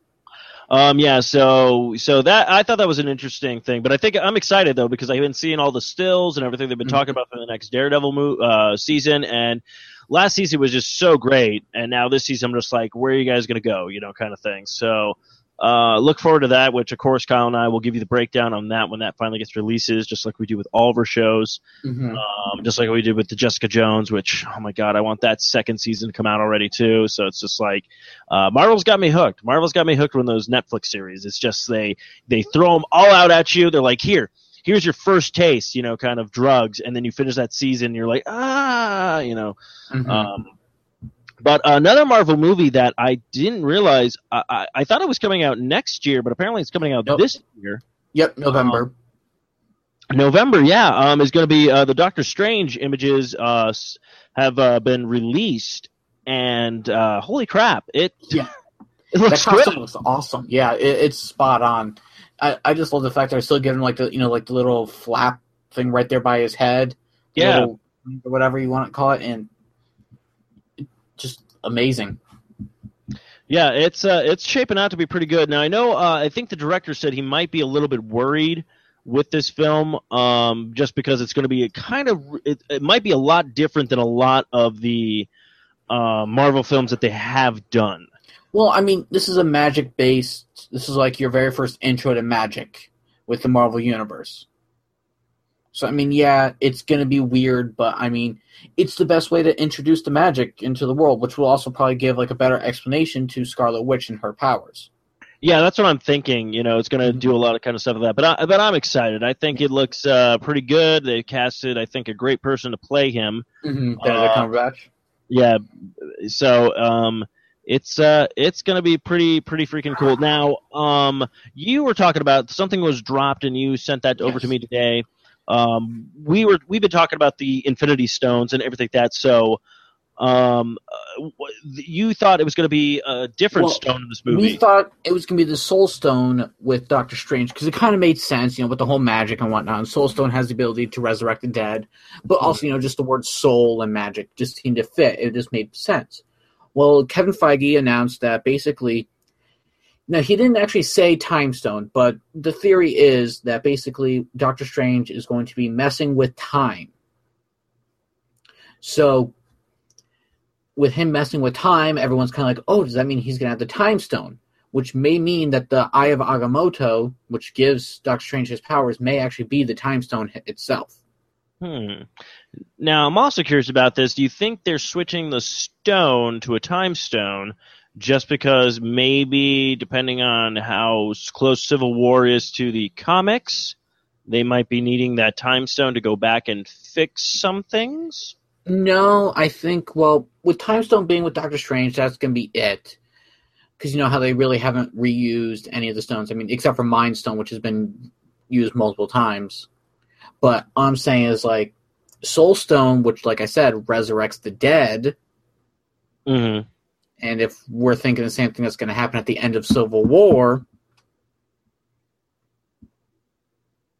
Um, yeah, so so that I thought that was an interesting thing, but I think I'm excited though because I've been seeing all the stills and everything they've been talking about for the next Daredevil mo- uh, season, and last season was just so great, and now this season I'm just like, where are you guys gonna go, you know, kind of thing. So uh, look forward to that, which of course Kyle and I will give you the breakdown on that when that finally gets releases, just like we do with all of our shows, Mhm. um, just like we did with the Jessica Jones, which oh my god, I want that second season to come out already too. So it's just like uh, Marvel's got me hooked. Marvel's got me hooked on those Netflix series. It's just they they throw them all out at you. They're like, here, here's your first taste, you know, kind of drugs, and then you finish that season, and you're like, ah, you know. Mhm. Um, but another Marvel movie that I didn't realize, I, I, I thought it was coming out next year, but apparently it's coming out this year. Yep, November. November, yeah, um, is going to be uh, the Doctor Strange images uh, have uh, been released, and uh, holy crap, it yeah, it looks that costume good. looks awesome. Yeah, it, it's spot on. I, I just love the fact they're still giving like the you know like the little flap thing right there by his head. Yeah. little- or whatever you want to call it, and just amazing. Yeah, it's uh, it's shaping out to be pretty good. Now I know uh, I think the director said he might be a little bit worried with this film, um, just because it's going to be a kind of it, it might be a lot different than a lot of the uh, Marvel films that they have done. Well, I mean, this is a magic based. This is like your very first intro to magic with the Marvel universe. So I mean, yeah, it's gonna be weird, but I mean, it's the best way to introduce the magic into the world, which will also probably give like a better explanation to Scarlet Witch and her powers. Yeah, that's what I'm thinking. You know, it's going to do a lot of kind of stuff like that. But I, but I'm excited. I think it looks uh, pretty good. They casted, I think, a great person to play him. Mm-hmm. Benedict Uh, Cumberbatch. Yeah. So um it's uh it's gonna be pretty pretty freaking cool. Now, um you were talking about something was dropped and you sent that over to me today. Um we were we've been talking about the Infinity Stones and everything like that. So um uh, you thought it was going to be a different Well, stone in this movie. We thought it was gonna be the Soul Stone with Doctor Strange because it kind of made sense, you know, with the whole magic and whatnot. And Soul Stone has the ability to resurrect the dead, but also, you know, just the word soul and magic just seemed to fit. It just made sense. Well, Kevin Feige announced that basically, now he didn't actually say Time Stone, but the theory is that basically Doctor Strange is going to be messing with time. So with him messing with time, everyone's kind of like, oh, does that mean he's going to have the time stone? Which may mean that the Eye of Agamotto, which gives Doctor Strange his powers, may actually be the time stone itself. Hmm. Now, I'm also curious about this. Do you think they're switching the stone to a time stone just because maybe, depending on how close Civil War is to the comics, they might be needing that time stone to go back and fix some things? No, I think, well, with time stone being with Doctor Strange, that's going to be it. Because you know how they really haven't reused any of the stones. I mean, except for Mind Stone, which has been used multiple times. But all I'm saying is, like, Soul Stone, which, like I said, resurrects the dead. Mm-hmm. And if we're thinking the same thing that's going to happen at the end of Civil War,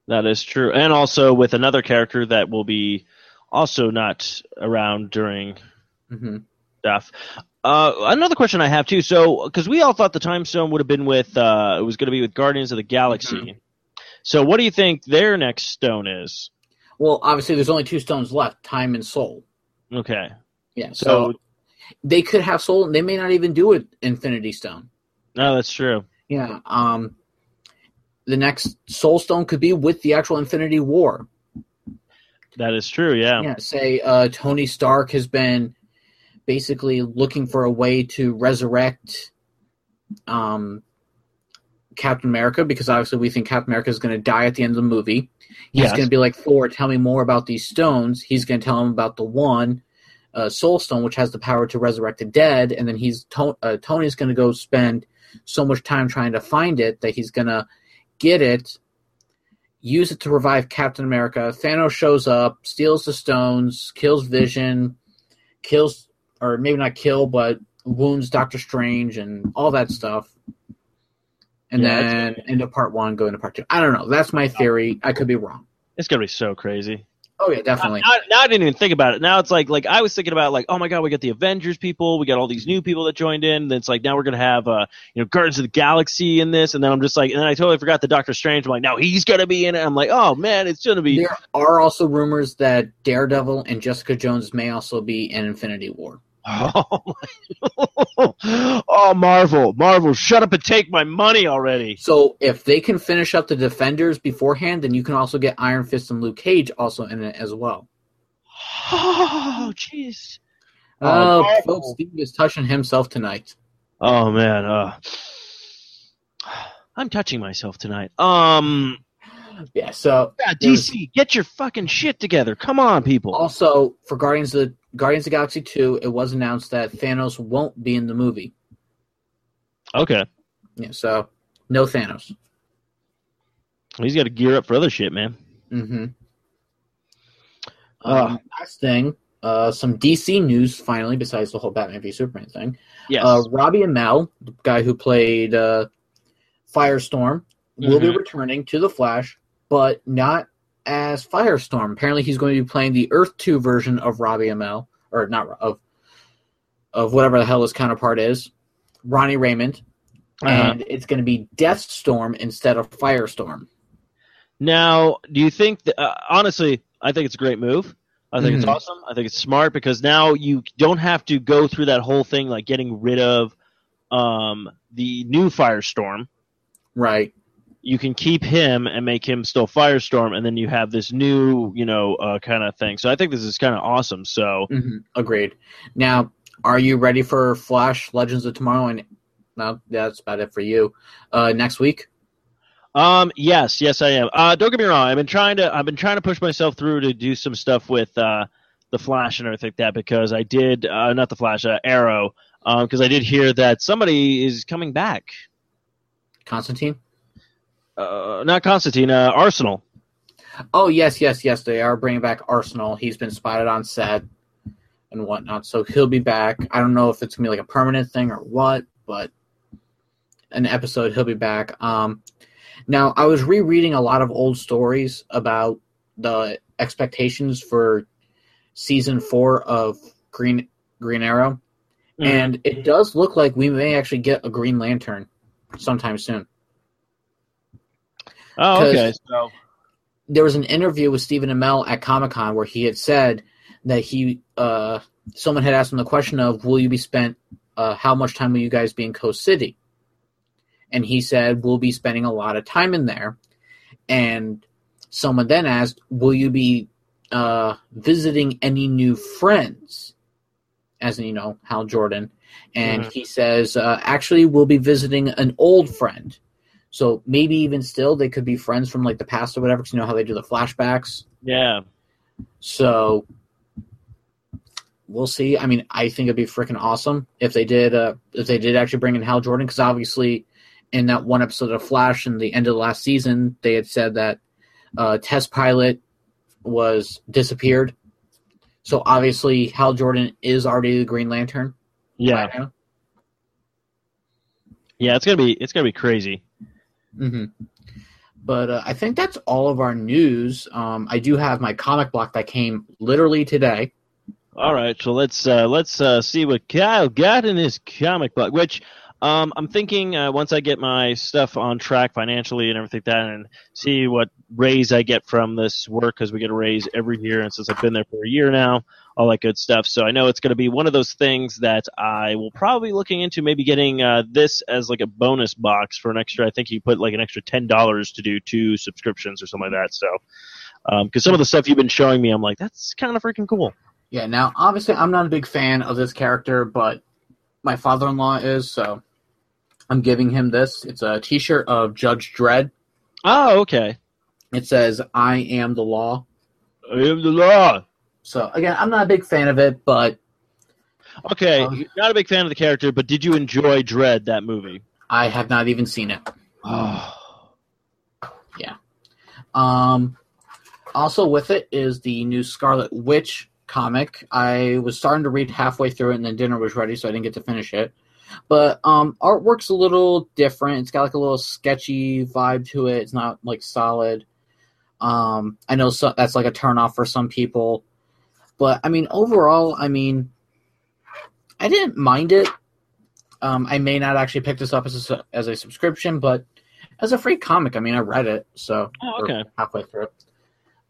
That is true. And also with another character that will be also not around during Mhm. stuff. Uh, another question I have too. So, because we all thought the time stone would have been with, uh, it was going to be with Guardians of the Galaxy. So, what do you think their next stone is? well, obviously there's only two stones left: time and soul. Okay. Yeah, so, So- they could have soul, they may not even do it Infinity Stone. No, that's true. Yeah. Um, the next Soul Stone could be with the actual Infinity War. That is true. Yeah. Yeah. Say uh, Tony Stark has been basically looking for a way to resurrect um, Captain America because obviously we think Captain America is going to die at the end of the movie. He's Yes. going to be like Thor, tell me more about these stones. He's going to tell him about the one uh, Soul Stone, which has the power to resurrect the dead, and then he's to- uh, Tony's going to go spend so much time trying to find it that he's going to get it, use it to revive Captain America. Thanos shows up, steals the stones, kills Vision, kills or maybe not kill, but wounds Doctor Strange and all that stuff. and Yeah, then into part one, go into part two. I don't know. That's my theory. I could be wrong. It's gonna be so crazy. Oh yeah, definitely. Now, now I didn't even think about it. Now it's like like I was thinking about like oh my god we got the Avengers people we got all these new people that joined in. Then it's like now we're gonna have uh you know Guardians of the Galaxy in this, and then I'm just like and then I totally forgot the Doctor Strange. I'm like now he's gonna be in it. I'm like oh man it's gonna be There are also rumors that Daredevil and Jessica Jones may also be in Infinity War. Oh, oh Marvel Marvel shut up and take my money already. So if they can finish up the Defenders beforehand, then you can also get Iron Fist and Luke Cage also in it as well. Oh jeez. Oh, Marvel. folks, Steve is touching himself tonight. Oh man, uh, I'm touching myself tonight. Um, Yeah, so yeah, there's- DC, get your fucking shit together. Come on, people. Also, for Guardians of the Guardians of the Galaxy 2, it was announced that Thanos won't be in the movie. Okay, Yeah, so no Thanos. he's got to gear up for other shit, man. Mm-hmm. Uh, Um, last thing, uh, some DC news finally, besides the whole Batman v Superman thing. Yes. Uh, Robbie Amell, the guy who played uh, Firestorm, will be Mhm. returning to the Flash, but not as Firestorm. Apparently, he's going to be playing the Earth Two version of Robbie Amell, or not of of whatever the hell his counterpart is, Ronnie Raymond, Uh-huh. and it's going to be Deathstorm instead of Firestorm. Now, do you think? That, uh, honestly, I think it's a great move. I think it's Mhm. awesome. I think it's smart because now you don't have to go through that whole thing like getting rid of um, the new Firestorm. Right. You can keep him and make him still Firestorm, and then you have this new, you know, uh, kind of thing. So I think this is kind of awesome. So hmm Agreed. Now, are you ready for Flash Legends of Tomorrow? And no, that's about it for you. Uh, next week. Um. Yes. Yes, I am. Uh. Don't get me wrong. I've been trying to. I've been trying to push myself through to do some stuff with uh, the Flash and everything like that because I did. Uh, not the Flash. Uh, Arrow. Um. Because I did hear that somebody is coming back. Constantine. Uh. Not Constantine. Uh. Arsenal. Oh yes, yes, yes. They are bringing back Arsenal. He's been spotted on set and whatnot, so he'll be back. I don't know if it's gonna be like a permanent thing or what, but an episode he'll be back. Um, now I was rereading a lot of old stories about the expectations for season four of Green Green Arrow, Mhm. and it does look like we may actually get a Green Lantern sometime soon. Oh. Okay. So. there was an interview with Stephen Amell at Comic Con where he had said that he uh someone had asked him the question of will you be spent uh how much time will you guys be in Coast City? And he said we'll be spending a lot of time in there. And someone then asked, Will you be uh visiting any new friends? As in, you know, Hal Jordan. And Mhm. he says, uh, actually we'll be visiting an old friend. So maybe even still, they could be friends from like the past or whatever. Because you know how they do the flashbacks. Yeah. So we'll see. I mean, I think it'd be freaking awesome if they did. Uh, if they did actually bring in Hal Jordan, because obviously, in that one episode of Flash in the end of the last season, they had said that uh, test pilot was disappeared. So obviously, Hal Jordan is already the Green Lantern. Yeah. right now. Yeah. It's gonna be. It's gonna be crazy. Hmm But uh, I think that's all of our news. Um, I do have my comic block that came literally today. All right, so let's uh, let's uh, see what Kyle got in his comic book. Which um, I'm thinking uh, once I get my stuff on track financially and everything like that, and see what raise I get from this work because we get a raise every year, and since I've been there for a year now, all that good stuff. So I know it's going to be one of those things that I will probably be looking into maybe getting uh, this as like a bonus box for an extra. I think you put like an extra ten dollars to do two subscriptions or something like that. So because some of the stuff you've been showing me, I'm like that's kind of freaking cool. Yeah, now obviously I'm not a big fan of this character, but my father-in-law is, so I'm giving him this. It's a T-shirt of Judge Dredd. Oh, okay. It says "I am the law." I am the law. So again, I'm not a big fan of it, but Okay, you're not a big fan of the character, but did you enjoy Dredd that movie? I have not even seen it. Oh. Yeah. Um. Also, with it is the new Scarlet Witch comic. I was starting to read halfway through it, and then dinner was ready, so I didn't get to finish it. But um, artwork's a little different. It's got like a little sketchy vibe to it. It's not like solid. Um, I know so, that's like a turnoff for some people, but I mean overall, I mean, I didn't mind it. Um, I may not actually pick this up as a, as a subscription, but as a free comic, I mean, I read it, so Oh, okay. halfway through.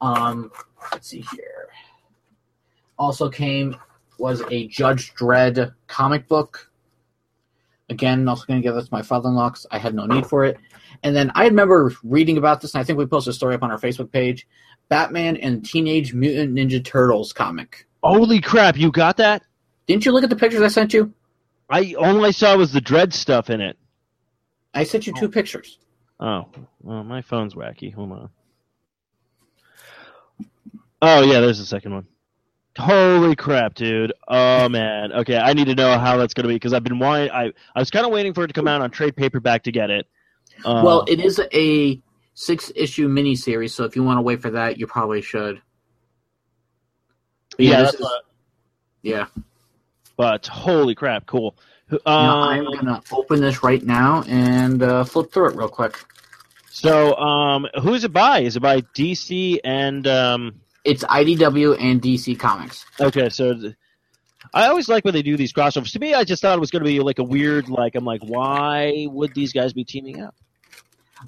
Um, let's see here. Also came was a Judge Dredd comic book. Again, also going to give this to my father-in-law 'cause I had no need for it. And then I remember reading about this, and I think we posted a story up on our Facebook page. Batman and Teenage Mutant Ninja Turtles comic. Holy crap! You got that? Didn't you look at the pictures I sent you? I all I saw was the Dredd stuff in it. I sent you two pictures. Oh, well, my phone's wacky. Hold on. Oh yeah, there's the second one. Holy crap, dude! Oh man. Okay, I need to know how that's gonna be because I've been wanting. I I was kind of waiting for it to come out on trade paperback to get it. Uh, well, it is a six-issue miniseries, so if you want to wait for that, you probably should. But yeah, that's is- what- yeah. but holy crap, cool. Um, Now, I'm gonna open this right now and uh, flip through it real quick. So, um, who's it by? Is it by DC and um? It's IDW and DC Comics. Okay, so th- I always like when they do these crossovers. To me, I just thought it was going to be like a weird, like I'm like, why would these guys be teaming up?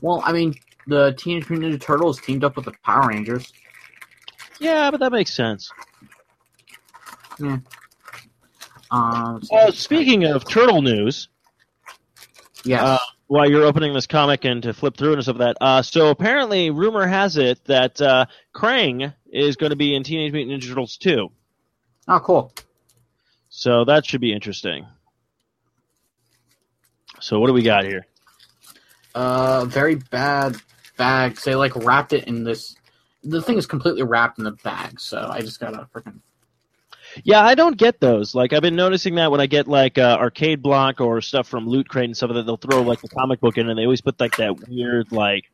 Well, I mean, the Teenage Mutant Ninja Turtles teamed up with the Power Rangers. Yeah, but that makes sense. Yeah. Um, let's. Well, speaking of turtle news, yeah. uh, while you're opening this comic and to flip through and stuff like that, uh, so apparently, rumor has it that uh, Krang is going to be in Teenage Mutant Ninja Turtles 2. oh, cool. So that should be interesting. So what do we got here? Uh, very bad bag. They like wrapped it in this. The thing is completely wrapped in the bag, so I just gotta freaking. Yeah, I don't get those. Like I've been noticing that when I get like uh, arcade block or stuff from Loot Crate and stuff like that, they'll throw like a comic book in and they always put like that weird like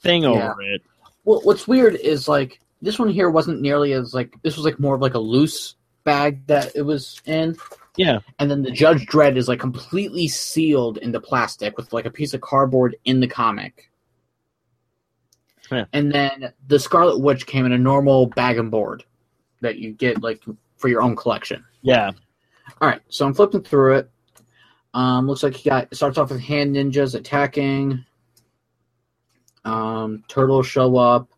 thing over it. Well, what's weird is like this one here wasn't nearly as like this was like more of like a loose bag that it was in. Yeah. And then the Judge Dredd is like completely sealed into plastic with like a piece of cardboard in the comic. Yeah. And then the Scarlet Witch came in a normal bag and board that you get like for your own collection. Yeah. All right, so I'm flipping through it. Um, looks like he got starts off with hand ninjas attacking. Um, turtles show up,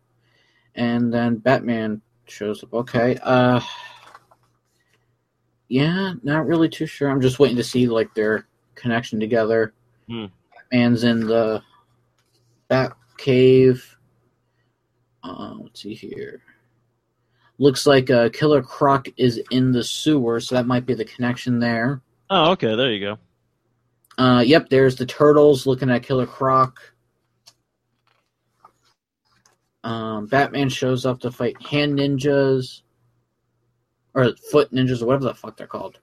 and then Batman shows up. Okay. Uh, yeah, not really too sure. I'm just waiting to see like their connection together. Hmm. Batman's in the Bat Cave. Uh, let's see here. Looks like uh, Killer Croc is in the sewer, so that might be the connection there. Oh, okay. There you go. Uh, yep, there's the turtles looking at Killer Croc. Um, Batman shows up to fight hand ninjas or foot ninjas or whatever the fuck they're called.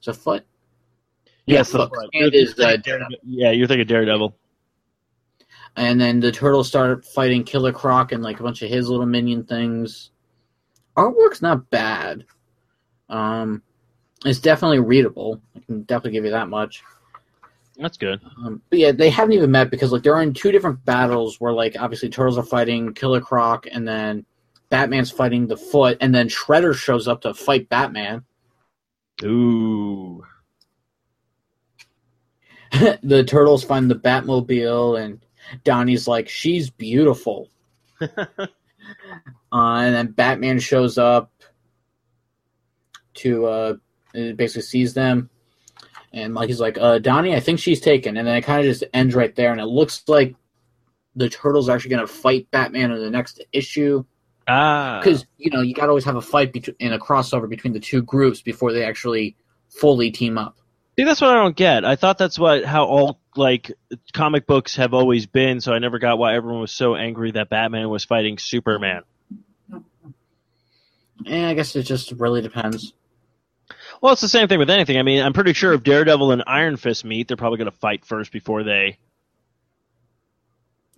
Is it foot? Yes, foot. that's right. And You're is uh. Yeah, you're thinking Daredevil. And then the turtles start fighting Killer Croc and like a bunch of his little minion things. Artwork's not bad. Um, it's definitely readable. I can definitely give you that much. That's good. Um, but yeah, they haven't even met because like they're in two different battles where like obviously turtles are fighting Killer Croc and then Batman's fighting the Foot and then Shredder shows up to fight Batman. Ooh. the turtles find the Batmobile and Donnie's like she's beautiful. uh, and then Batman shows up to uh, basically sees them. And like he's like, uh, Donnie, I think she's taken. And then it kind of just ends right there. And it looks like the turtles are actually going to fight Batman in the next issue. Ah. Because, you know, you got to always have a fight bet- in a crossover between the two groups before they actually fully team up. See, that's what I don't get. I thought that's what how all like comic books have always been. So I never got why everyone was so angry that Batman was fighting Superman. And I guess it just really depends. Well, it's the same thing with anything. I mean, I'm pretty sure if Daredevil and Iron Fist meet, they're probably going to fight first before they.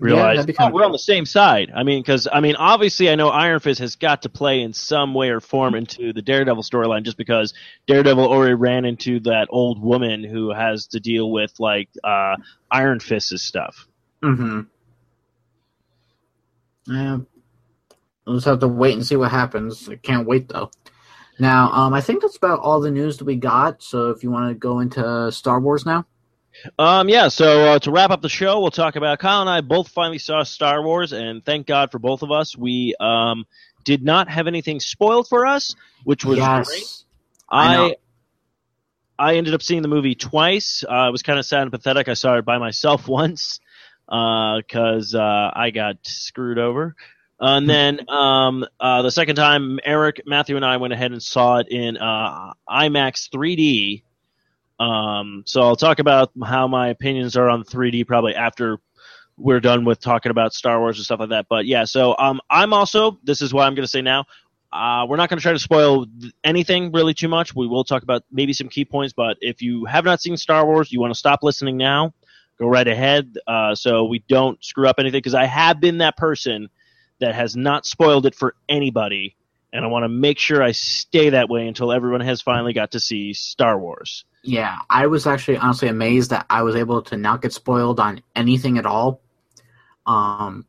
Realize that'd oh, we're on the same side. I mean, because I mean, obviously, I know Iron Fist has got to play in some way or form into the Daredevil storyline, just because Daredevil already ran into that old woman who has to deal with like uh, Iron Fist's stuff. Mm-hmm. Yeah. We'll just have to wait and see what happens. I can't wait though. Now, um, I think that's about all the news that we got. So if you want to go into Star Wars now. Um, yeah, so uh, to wrap up the show, we'll talk about Kyle and I both finally saw Star Wars, and thank God for both of us. We um, did not have anything spoiled for us, which was Yes. great. I. I I ended up seeing the movie twice. Uh, it was kind of sad and pathetic. I saw it by myself once because uh, I got screwed over. And then um, uh, the second time, Eric, Matthew, and I went ahead and saw it in uh, IMAX 3D. Um, so I'll talk about how my opinions are on 3D probably after we're done with talking about Star Wars and stuff like that. But yeah, so um, I'm also this is what I'm going to say now. Uh, we're not going to try to spoil anything really too much. We will talk about maybe some key points, but if you have not seen Star Wars, you want to stop listening now, go right ahead. Uh, so we don't screw up anything because I have been that person that has not spoiled it for anybody, and I want to make sure I stay that way until everyone has finally got to see Star Wars. Yeah, I was actually honestly amazed that I was able to not get spoiled on anything at all. Um,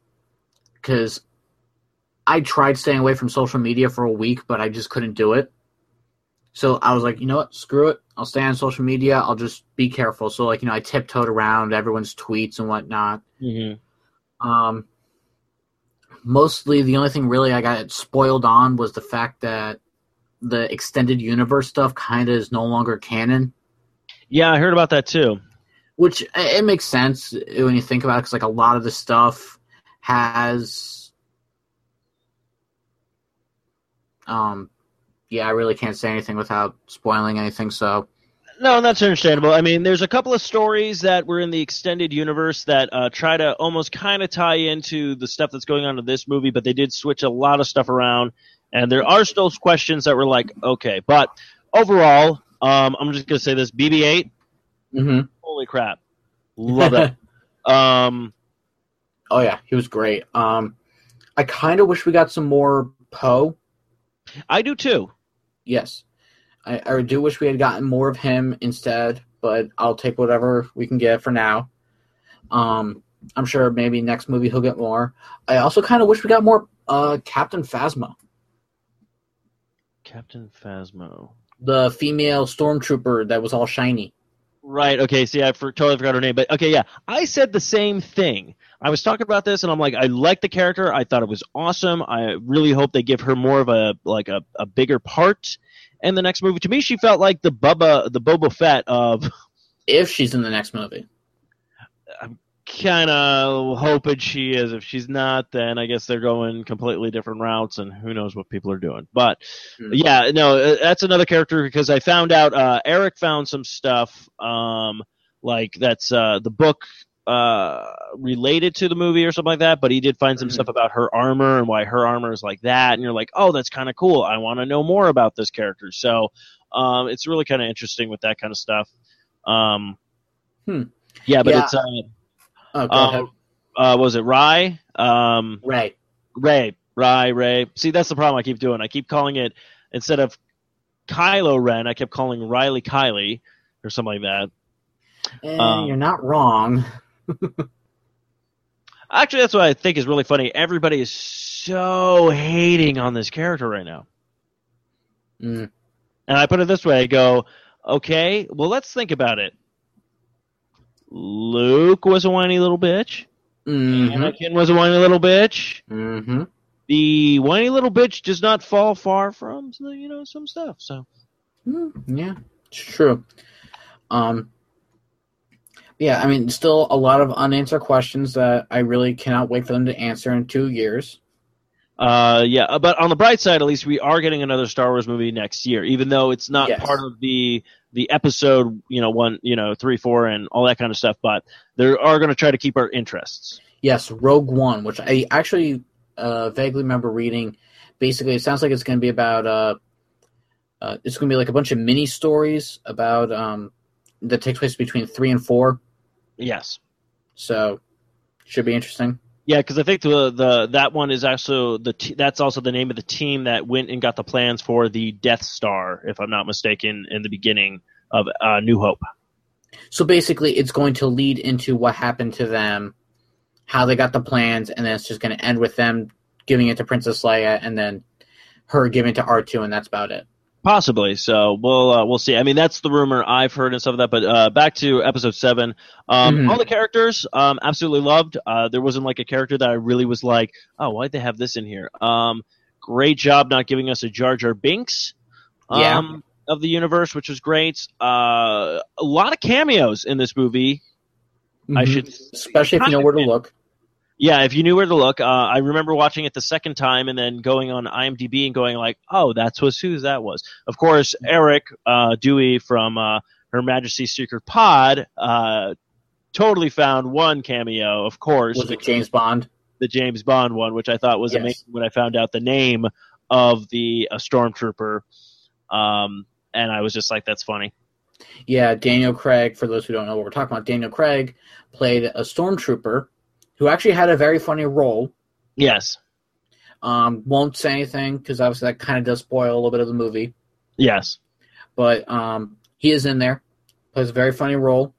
because I tried staying away from social media for a week, but I just couldn't do it. So I was like, you know what, screw it. I'll stay on social media. I'll just be careful. So like, you know, I tiptoed around everyone's tweets and whatnot. Mm-hmm. Um, mostly the only thing really I got spoiled on was the fact that the extended universe stuff kind of is no longer canon. Yeah, I heard about that too. Which it makes sense when you think about it, because like a lot of the stuff has, um, yeah, I really can't say anything without spoiling anything. So No, that's understandable. I mean, there's a couple of stories that were in the extended universe that uh, try to almost kind of tie into the stuff that's going on in this movie, but they did switch a lot of stuff around. And there are still questions that were like, okay. But overall, um, I'm just going to say this BB 8, Mhm. holy crap. Love it. um, oh yeah, he was great. Um, I kind of wish we got some more Poe. I do too. Yes, I, I do wish we had gotten more of him instead, but I'll take whatever we can get for now. Um, I'm sure maybe next movie he'll get more. I also kind of wish we got more uh, Captain Phasma, Captain Phasmo. The female stormtrooper that was all shiny. Right. Okay. See, I for, totally forgot her name, but okay. Yeah, I said the same thing. I was talking about this, and I'm like, I like the character. I thought it was awesome. I really hope they give her more of a like a, a bigger part in the next movie. To me, she felt like the Bubba, the Boba Fett of. If she's in the next movie, Kind of hoping she is. If she's not, then I guess they're going completely different routes, and who knows what people are doing. But yeah, no, uh, that's another character because I found out uh, Eric found some stuff um, like that's uh, the book uh, related to the movie or something like that. But he did find some stuff about her armor and why her armor is like that, and you're like, oh, that's kind of cool. I want to know more about this character. So um, it's really kind of interesting with that kind of stuff. Um, Hmm. Yeah, but Yeah. it's uh, Oh, go um, ahead. uh, was it Rye? Um, Rey. Rey. Rye. Rey. See, that's the problem I keep doing. I keep calling it instead of Kylo Ren, I kept calling Riley Kylie or something like that. Eh, Um, you're not wrong. Actually, that's what I think is really funny. Everybody is so hating on this character right now. Mm. And I put it this way I go, okay, well, let's think about it. Luke was a whiny little bitch. Mhm. Anakin was a whiny little bitch. Mm-hmm. The whiny little bitch does not fall far from, you know, some stuff. So Yeah, it's true. Um, yeah, I mean, still a lot of unanswered questions that I really cannot wait for them to answer in two years. Uh, yeah, uh, but on the bright side, at least we are getting another Star Wars movie next year, even though it's not Yes. part of the the episode, you know, one, you know, three, four, and all that kind of stuff. But they are going to try to keep our interests. Yes, Rogue One, which I actually uh, vaguely remember reading. Basically, it sounds like it's going to be about. Uh, uh, it's going to be like a bunch of mini stories about um, that takes place between three and four. Yes. So, Should be interesting. Yeah, because I think the the that one is also the t- that's also the name of the team that went and got the plans for the Death Star, if I'm not mistaken, in the beginning of uh, New Hope. So basically, it's going to lead into what happened to them, how they got the plans, and then it's just going to end with them giving it to Princess Leia, and then her giving it to R two, and that's about it. Possibly. So we'll uh, we'll see. I mean, that's the rumor I've heard and stuff like that. But uh, back to episode seven. Um, Mhm. All the characters, um, absolutely loved. Uh, there wasn't like a character that I really was like, oh, why'd they have this in here? Um, great job not giving us a Jar Jar Binks. Yeah. Um, of the universe, which was great. Uh, a lot of cameos in this movie. I Mhm. should especially if you know where to look. Yeah, if you knew where to look, uh, I remember watching it the second time and then going on IMDb and going like, "Oh, that's was who that was." Of course, Eric uh, Dewey from uh, Her Majesty's Secret Pod uh, totally found one cameo. Of course, Was it James Bond? the James Bond one, which I thought was Yes. amazing when I found out the name of the uh, stormtrooper, um, and I was just like, "That's funny." Yeah, Daniel Craig. For those who don't know what we're talking about, Daniel Craig played a stormtrooper who actually had a very funny role. Yes, Um, won't say anything because obviously that kind of does spoil a little bit of the movie. yes. But um, he is in there, plays a very funny role.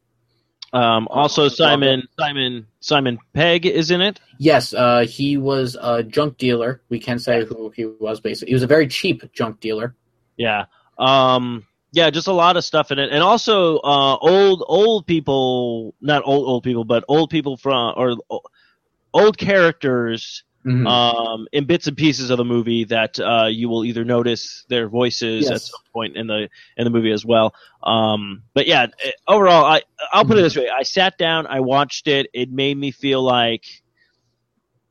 Um, also, Simon Simon Simon Pegg is in it. Yes, uh, he was a junk dealer. We can say who he was. Basically, he was a very cheap junk dealer. Yeah. Um yeah, just a lot of stuff in it. And also uh old old people, not old old people, but old people from or old characters Mhm. um in bits and pieces of the movie that uh you will either notice their voices at some point in the in the movie as well. Um but yeah, eh, overall I I'll put it this way. I sat down, I watched it, it made me feel like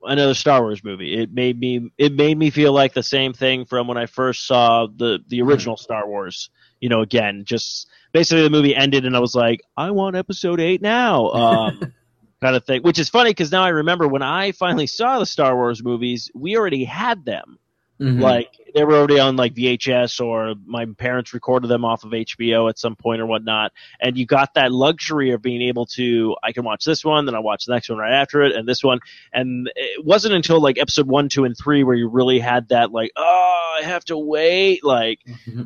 another Star Wars movie. It made me it made me feel like the same thing from when I first saw the the original Star Wars. You know, again, just basically the movie ended and I was like, I want episode 8 now. Um kind of thing, which is funny cuz now I remember when I finally saw the Star Wars movies, we already had them. Mhm. Like they were already on like VHS or my parents recorded them off of HBO at some point or whatnot. And you got that luxury of being able to, I can watch this one, then I watch the next one right after it and this one. And it wasn't until like episode one, two, and three where you really had that like, oh, I have to wait, like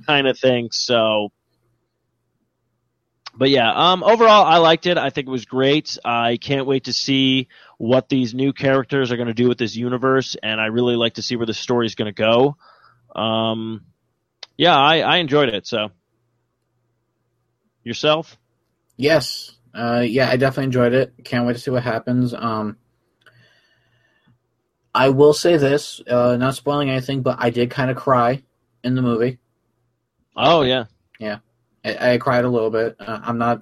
kind of thing. So, but yeah, um, overall, I liked it. I think it was great. I can't wait to see what these new characters are going to do with this universe, and I really like to see where the story is going to go. Um, yeah, I, I enjoyed it. So, yourself? Yes. Uh, yeah, I definitely enjoyed it. Can't wait to see what happens. Um, I will say this, uh, not spoiling anything, but I did kind of cry in the movie. Oh yeah, Yeah, I, I cried a little bit. Uh, I'm not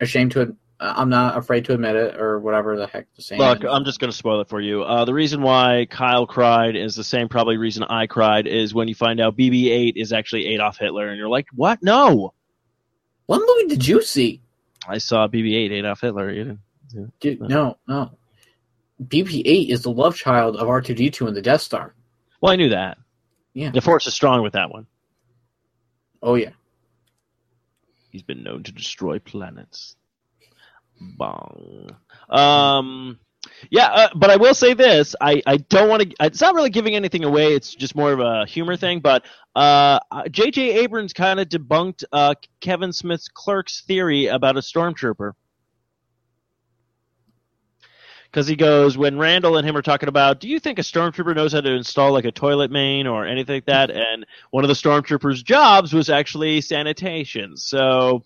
ashamed to. uh, I'm not afraid to admit it, or whatever the heck the saying. Look, is. I'm just going to spoil it for you. Uh, the reason why Kyle cried is the same probably reason I cried is when you find out BB-8 is actually Adolf Hitler, and you're like, what? No, what movie did you see? I saw BB-8 Adolf Hitler. You didn't. yeah. Dude, no, no. BB-8 is the love child of R2D2 and the Death Star. Well, I knew that. Yeah. The Force is strong with that one. Oh yeah. He's been known to destroy planets. Bong. Um, yeah, uh, but I will say this: I, I don't want to. It's not really giving anything away. It's just more of a humor thing. But uh, J.J. Abrams kind of debunked uh, Kevin Smith's Clerks theory about a stormtrooper. Because he goes, when Randall and him are talking about, do you think a stormtrooper knows how to install like a toilet main or anything like that? And one of the stormtroopers' jobs was actually sanitation. So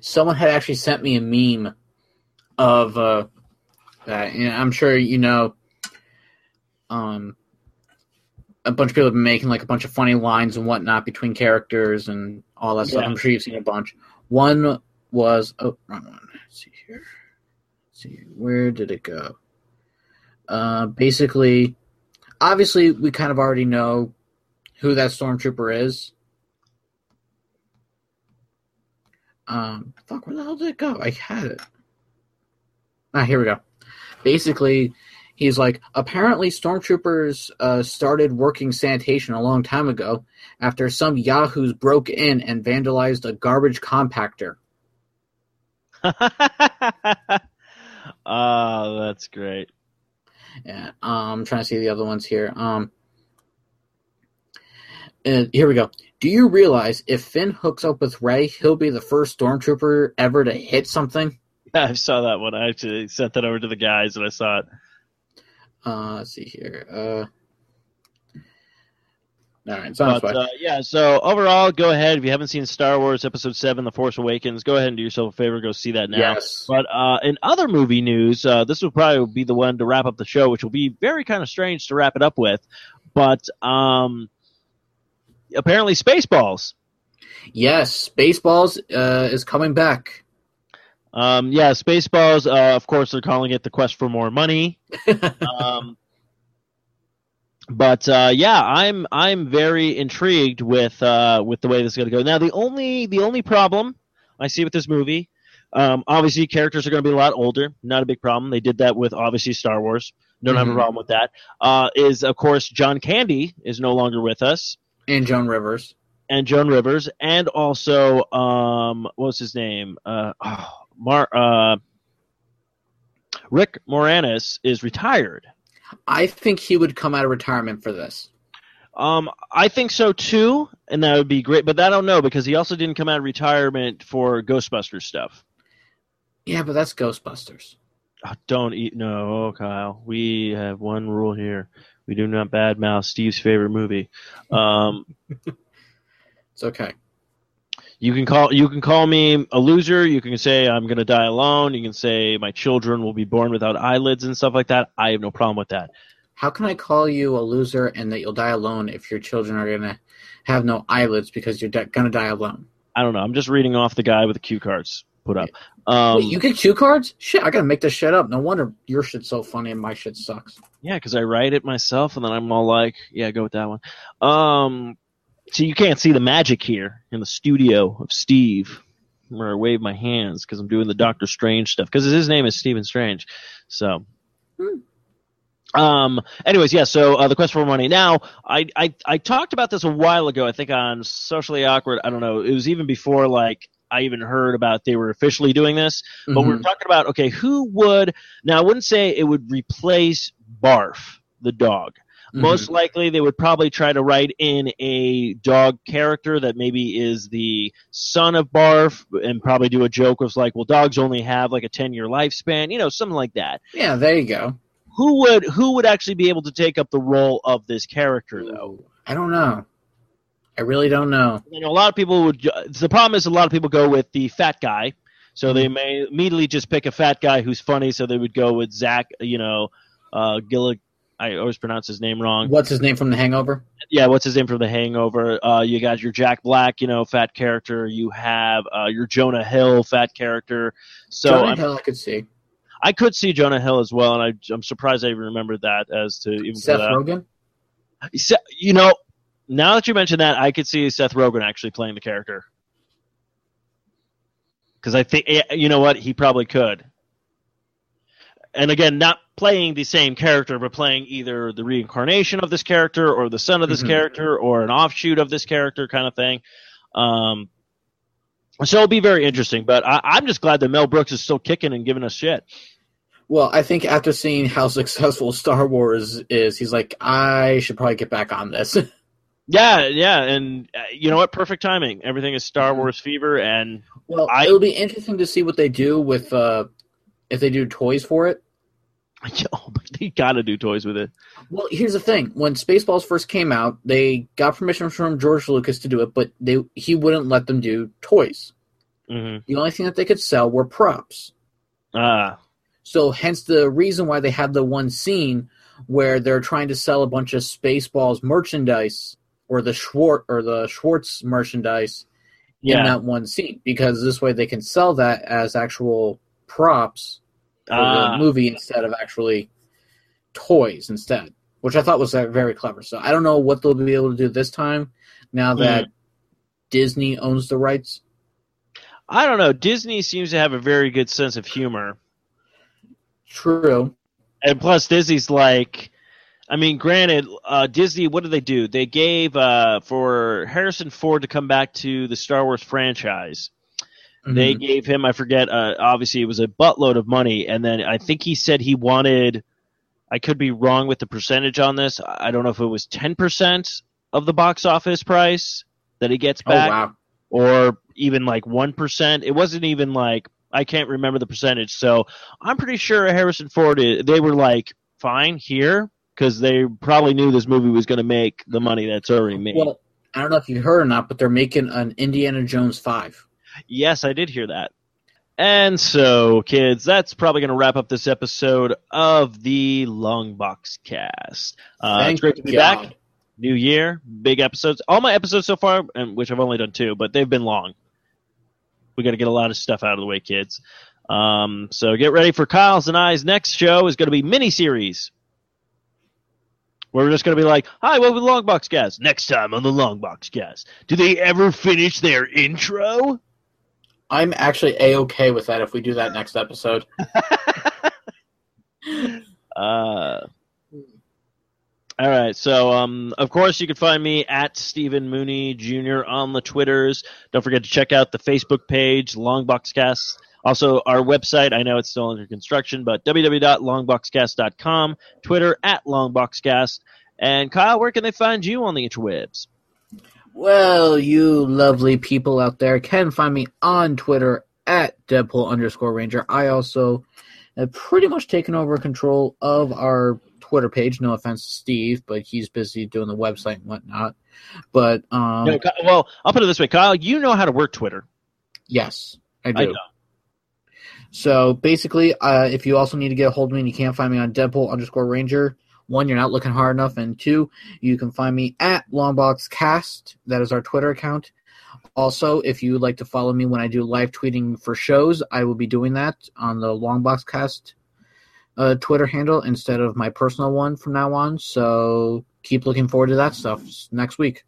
Someone had actually sent me a meme of uh, that. Know, I'm sure you know. Um, a bunch of people have been making like a bunch of funny lines and whatnot between characters and all that stuff. I'm sure you've seen a bunch. One was oh wrong one. Let's see here. See where did it go? Uh, basically, obviously we kind of already know who that stormtrooper is. Um, fuck, where the hell did it go? I had it. Ah, here we go. Basically, he's like, apparently stormtroopers uh, started working sanitation a long time ago after some yahoos broke in and vandalized a garbage compactor. Oh, that's great. Yeah, um, I'm trying to see the other ones here. Um, uh, here we go. Do you realize if Finn hooks up with Rey, he'll be the first stormtrooper ever to hit something? Yeah, I saw that one. I actually sent that over to the guys, and I saw it. Uh, let's see here. Uh, all right, sounds But, uh, yeah, so overall, go ahead. If you haven't seen Star Wars Episode 7, The Force Awakens, go ahead and do yourself a favor. Go see that now. Yes. But uh, in other movie news, uh, this will probably be the one to wrap up the show, which will be very kind of strange to wrap it up with. But um, apparently, Spaceballs. Yes, Spaceballs uh, is coming back. Um, yeah, Spaceballs. Uh, of course, they're calling it the quest for more money. um, but uh, yeah, I'm I'm very intrigued with uh, with the way this is going to go. Now, the only the only problem I see with this movie, um, obviously, characters are going to be a lot older. Not a big problem. They did that with obviously Star Wars. Don't have a Mhm. problem with that. Uh, is of course John Candy is no longer with us, And Joan Rivers. and Joan Rivers, and also um, what's his name? Uh, oh, Mar uh, Rick Moranis is retired. I think he would come out of retirement for this. Um, I think so too, and that would be great. But I don't know because he also didn't come out of retirement for Ghostbusters stuff. Yeah, but that's Ghostbusters. Oh, don't eat no, Kyle. We have one rule here: we do not badmouth Steve's favorite movie. Um, It's okay. You can call you can call me a loser. You can say I'm going to die alone. You can say my children will be born without eyelids and stuff like that. I have no problem with that. How can I call you a loser and that you'll die alone if your children are gonna have no eyelids because you're di- gonna die alone? I don't know. I'm just reading off the guy with the cue cards put up. Um, Wait, you get cue cards? Shit, I gotta make this shit up. No wonder your shit's so funny and my shit sucks. Yeah, because I write it myself, and then I'm all like, "Yeah, go with that one." Um, so you can't see the magic here in the studio of Steve, where I wave my hands because I'm doing the Doctor Strange stuff. Because his name is Stephen Strange. So, um, anyways, yeah. So uh, the quest for money. Now, I, I I talked about this a while ago. I think on socially awkward. I don't know. It was even before like I even heard about they were officially doing this. But we we're Mhm. talking about okay, who would now? I wouldn't say it would replace Barf the dog. Most likely, they would probably try to write in a dog character that maybe is the son of Barf, and probably do a joke of like, "Well, dogs only have like a ten year lifespan," you know, something like that. Yeah, there you go. Who would who would actually be able to take up the role of this character though? I don't know. I really don't know. You know, a lot of people would. The problem is a lot of people go with the fat guy, so they may immediately just pick a fat guy who's funny. So they would go with Zach. You know, uh, Gillig. I always pronounce his name wrong. What's his name from The Hangover? Yeah, what's his name from The Hangover? Uh, you got your Jack Black, you know, fat character. You have uh, your Jonah Hill, fat character. So Jonah I'm- Hill, I could see. I could see Jonah Hill as well, and I, I'm surprised I even remembered that as to even Seth. Rogen. Se- You know, now that you mention that, I could see Seth Rogen actually playing the character. Because I think, eh, you know what, he probably could. And again, not playing the same character, but playing either the reincarnation of this character, or the son of this Mhm. character, or an offshoot of this character, kind of thing. Um, so it'll be very interesting. But I, I'm just glad that Mel Brooks is still kicking and giving us shit. Well, I think after seeing how successful Star Wars is, he's like, I should probably get back on this. Yeah, yeah, and uh, you know what? Perfect timing. Everything is Star Wars fever, and well, I- it'll be interesting to see what they do with uh, if they do toys for it. they gotta do toys with it. Well, here's the thing: when Spaceballs first came out, they got permission from George Lucas to do it, but they he wouldn't let them do toys. hmm The only thing that they could sell were props. Ah, So, hence the reason why they had the one scene where they're trying to sell a bunch of Spaceballs merchandise or the Schwartz or the Schwartz merchandise in that one scene because this way they can sell that as actual props Ah. movie instead of actually toys instead, which I thought was uh, very clever. So I don't know what they'll be able to do this time now that Disney owns the rights. I don't know. Disney seems to have a very good sense of humor, True. and plus Disney's like, I mean, granted, uh, Disney. What did they do? They gave uh, for Harrison Ford to come back to the Star Wars franchise. They Mhm. gave him, I forget, uh, obviously it was a buttload of money, and then I think he said he wanted. I could be wrong with the percentage on this. I don't know if it was ten percent of the box office price that he gets Oh back, wow. or even like one percent. It wasn't even like I can't remember the percentage. So I'm pretty sure Harrison Ford. They were like, fine here because they probably knew this movie was going to make the money that's already made. Well, I don't know if you heard or not, but they're making an Indiana Jones five. Yes, I did hear that. And so, kids, that's probably going to wrap up this episode of the Long Box Cast. Uh, it's great to be God. back. New year, big episodes. All my episodes so far, and which I've only done two, but they've been long. We got to get a lot of stuff out of the way, kids. Um, so get ready for Kyle's and I's next show is going to be miniseries. Where we're just going to be like, hi, welcome to the Long Cast. Next time on the Long Box Cast. Do they ever finish their intro? I'm actually a okay with that if we do that next episode. Uh, all right. So, um, of course, you can find me at Stephen Mooney Jr. on the Twitters. Don't forget to check out the Facebook page, Longboxcast. Also, our website. I know it's still under construction, but www.longboxcast.com. Twitter at Longboxcast. And Kyle, where can they find you on the interwebs? Well, you lovely people out there can find me on Twitter at Deadpool underscore Ranger. I also have pretty much taken over control of our Twitter page. No offense to Steve, but he's busy doing the website and whatnot. But um, No, well, I'll put it this way, Kyle. You know how to work Twitter. yes, I I do. don't. So basically, uh, if you also need to get a hold of me and you can't find me on Deadpool underscore Ranger, one, you're not looking hard enough, and two, you can find me at Longboxcast. That is our Twitter account. Also, if you would like to follow me when I do live tweeting for shows, I will be doing that on the Longboxcast uh, Twitter handle instead of my personal one from now on. So keep looking forward to that stuff next week.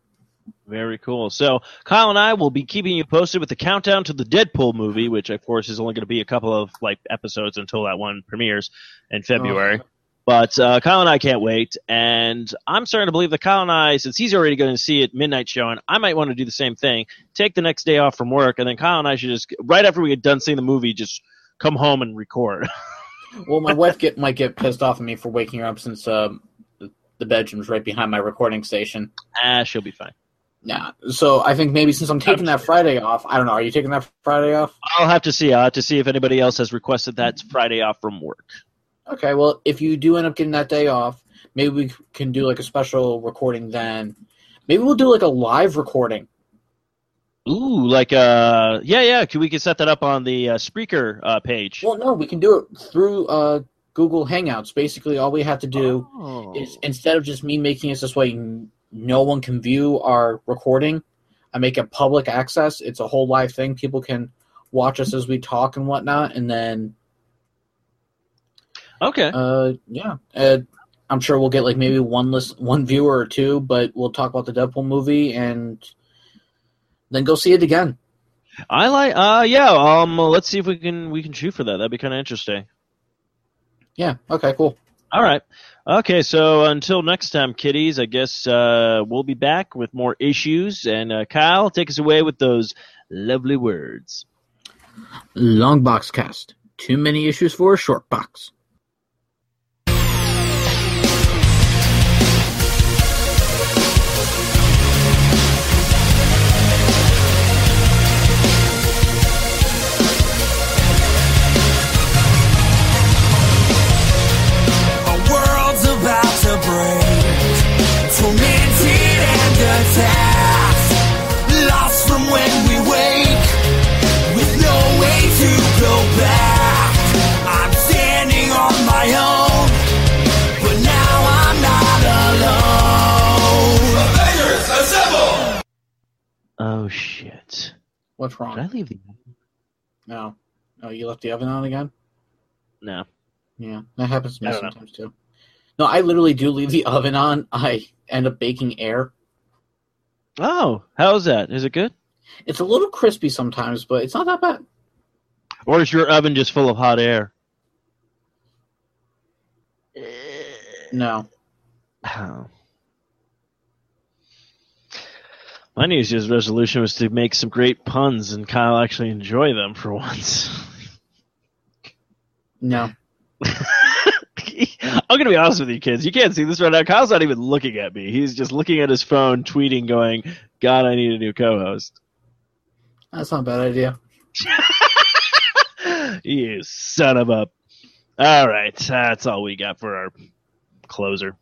Very cool. So Kyle and I will be keeping you posted with the countdown to the Deadpool movie, which of course is only going to be a couple of like episodes until that one premieres in February. But uh, Kyle and I can't wait, and I'm starting to believe that Kyle and I, since he's already going to see it midnight showing, I might want to do the same thing. Take the next day off from work, and then Kyle and I should just right after we get done seeing the movie, just come home and record. Well, my wife get might get pissed off at me for waking her up since um, the, the bedroom's right behind my recording station. ah, she'll be fine. Yeah. So I think maybe since I'm taking that Friday off, I don't know. Are you taking that Friday off? I'll have to see. I'll have to see if anybody else has requested that Friday off from work. Okay. Well, if you do end up getting that day off, maybe we can do like a special recording then. Maybe we'll do like a live recording. Ooh, like uh, yeah, yeah. Can we can set that up on the uh, Spreaker uh, page? Well, no, we can do it through uh, Google Hangouts. Basically, all we have to do Oh. is instead of just me making it this way, no one can view our recording. I make it public access. It's a whole live thing. People can watch us as we talk and whatnot, and then Okay. Uh, yeah. Uh, I'm sure we'll get like maybe one list, one viewer or two, but we'll talk about the Deadpool movie and then go see it again. I like. Uh, yeah. Um, let's see if we can we can shoot for that. That'd be kind of interesting. Yeah. Okay. Cool. All right. Okay. So until next time, kiddies. I guess uh, we'll be back with more issues. And uh, Kyle, take us away with those lovely words. Long box cast. Too many issues for a short box. Oh shit! What's wrong? Did I leave the? Oven? No. Oh, you left the oven on again? No. Yeah, that happens to me I don't know. sometimes too. No, I literally do leave the oven on. I end up baking air. Oh, how's that? Is it good? It's a little crispy sometimes, but it's not that bad. Or is your oven just full of hot air? Uh, no. Oh. My New Year's resolution was to make some great puns, and Kyle actually enjoy them for once. No. I'm gonna be honest with you, kids. You can't see this right now. Kyle's not even looking at me. He's just looking at his phone, tweeting, going, "God, I need a new co-host." That's not a bad idea. You son of a. All right, that's all we got for our closer.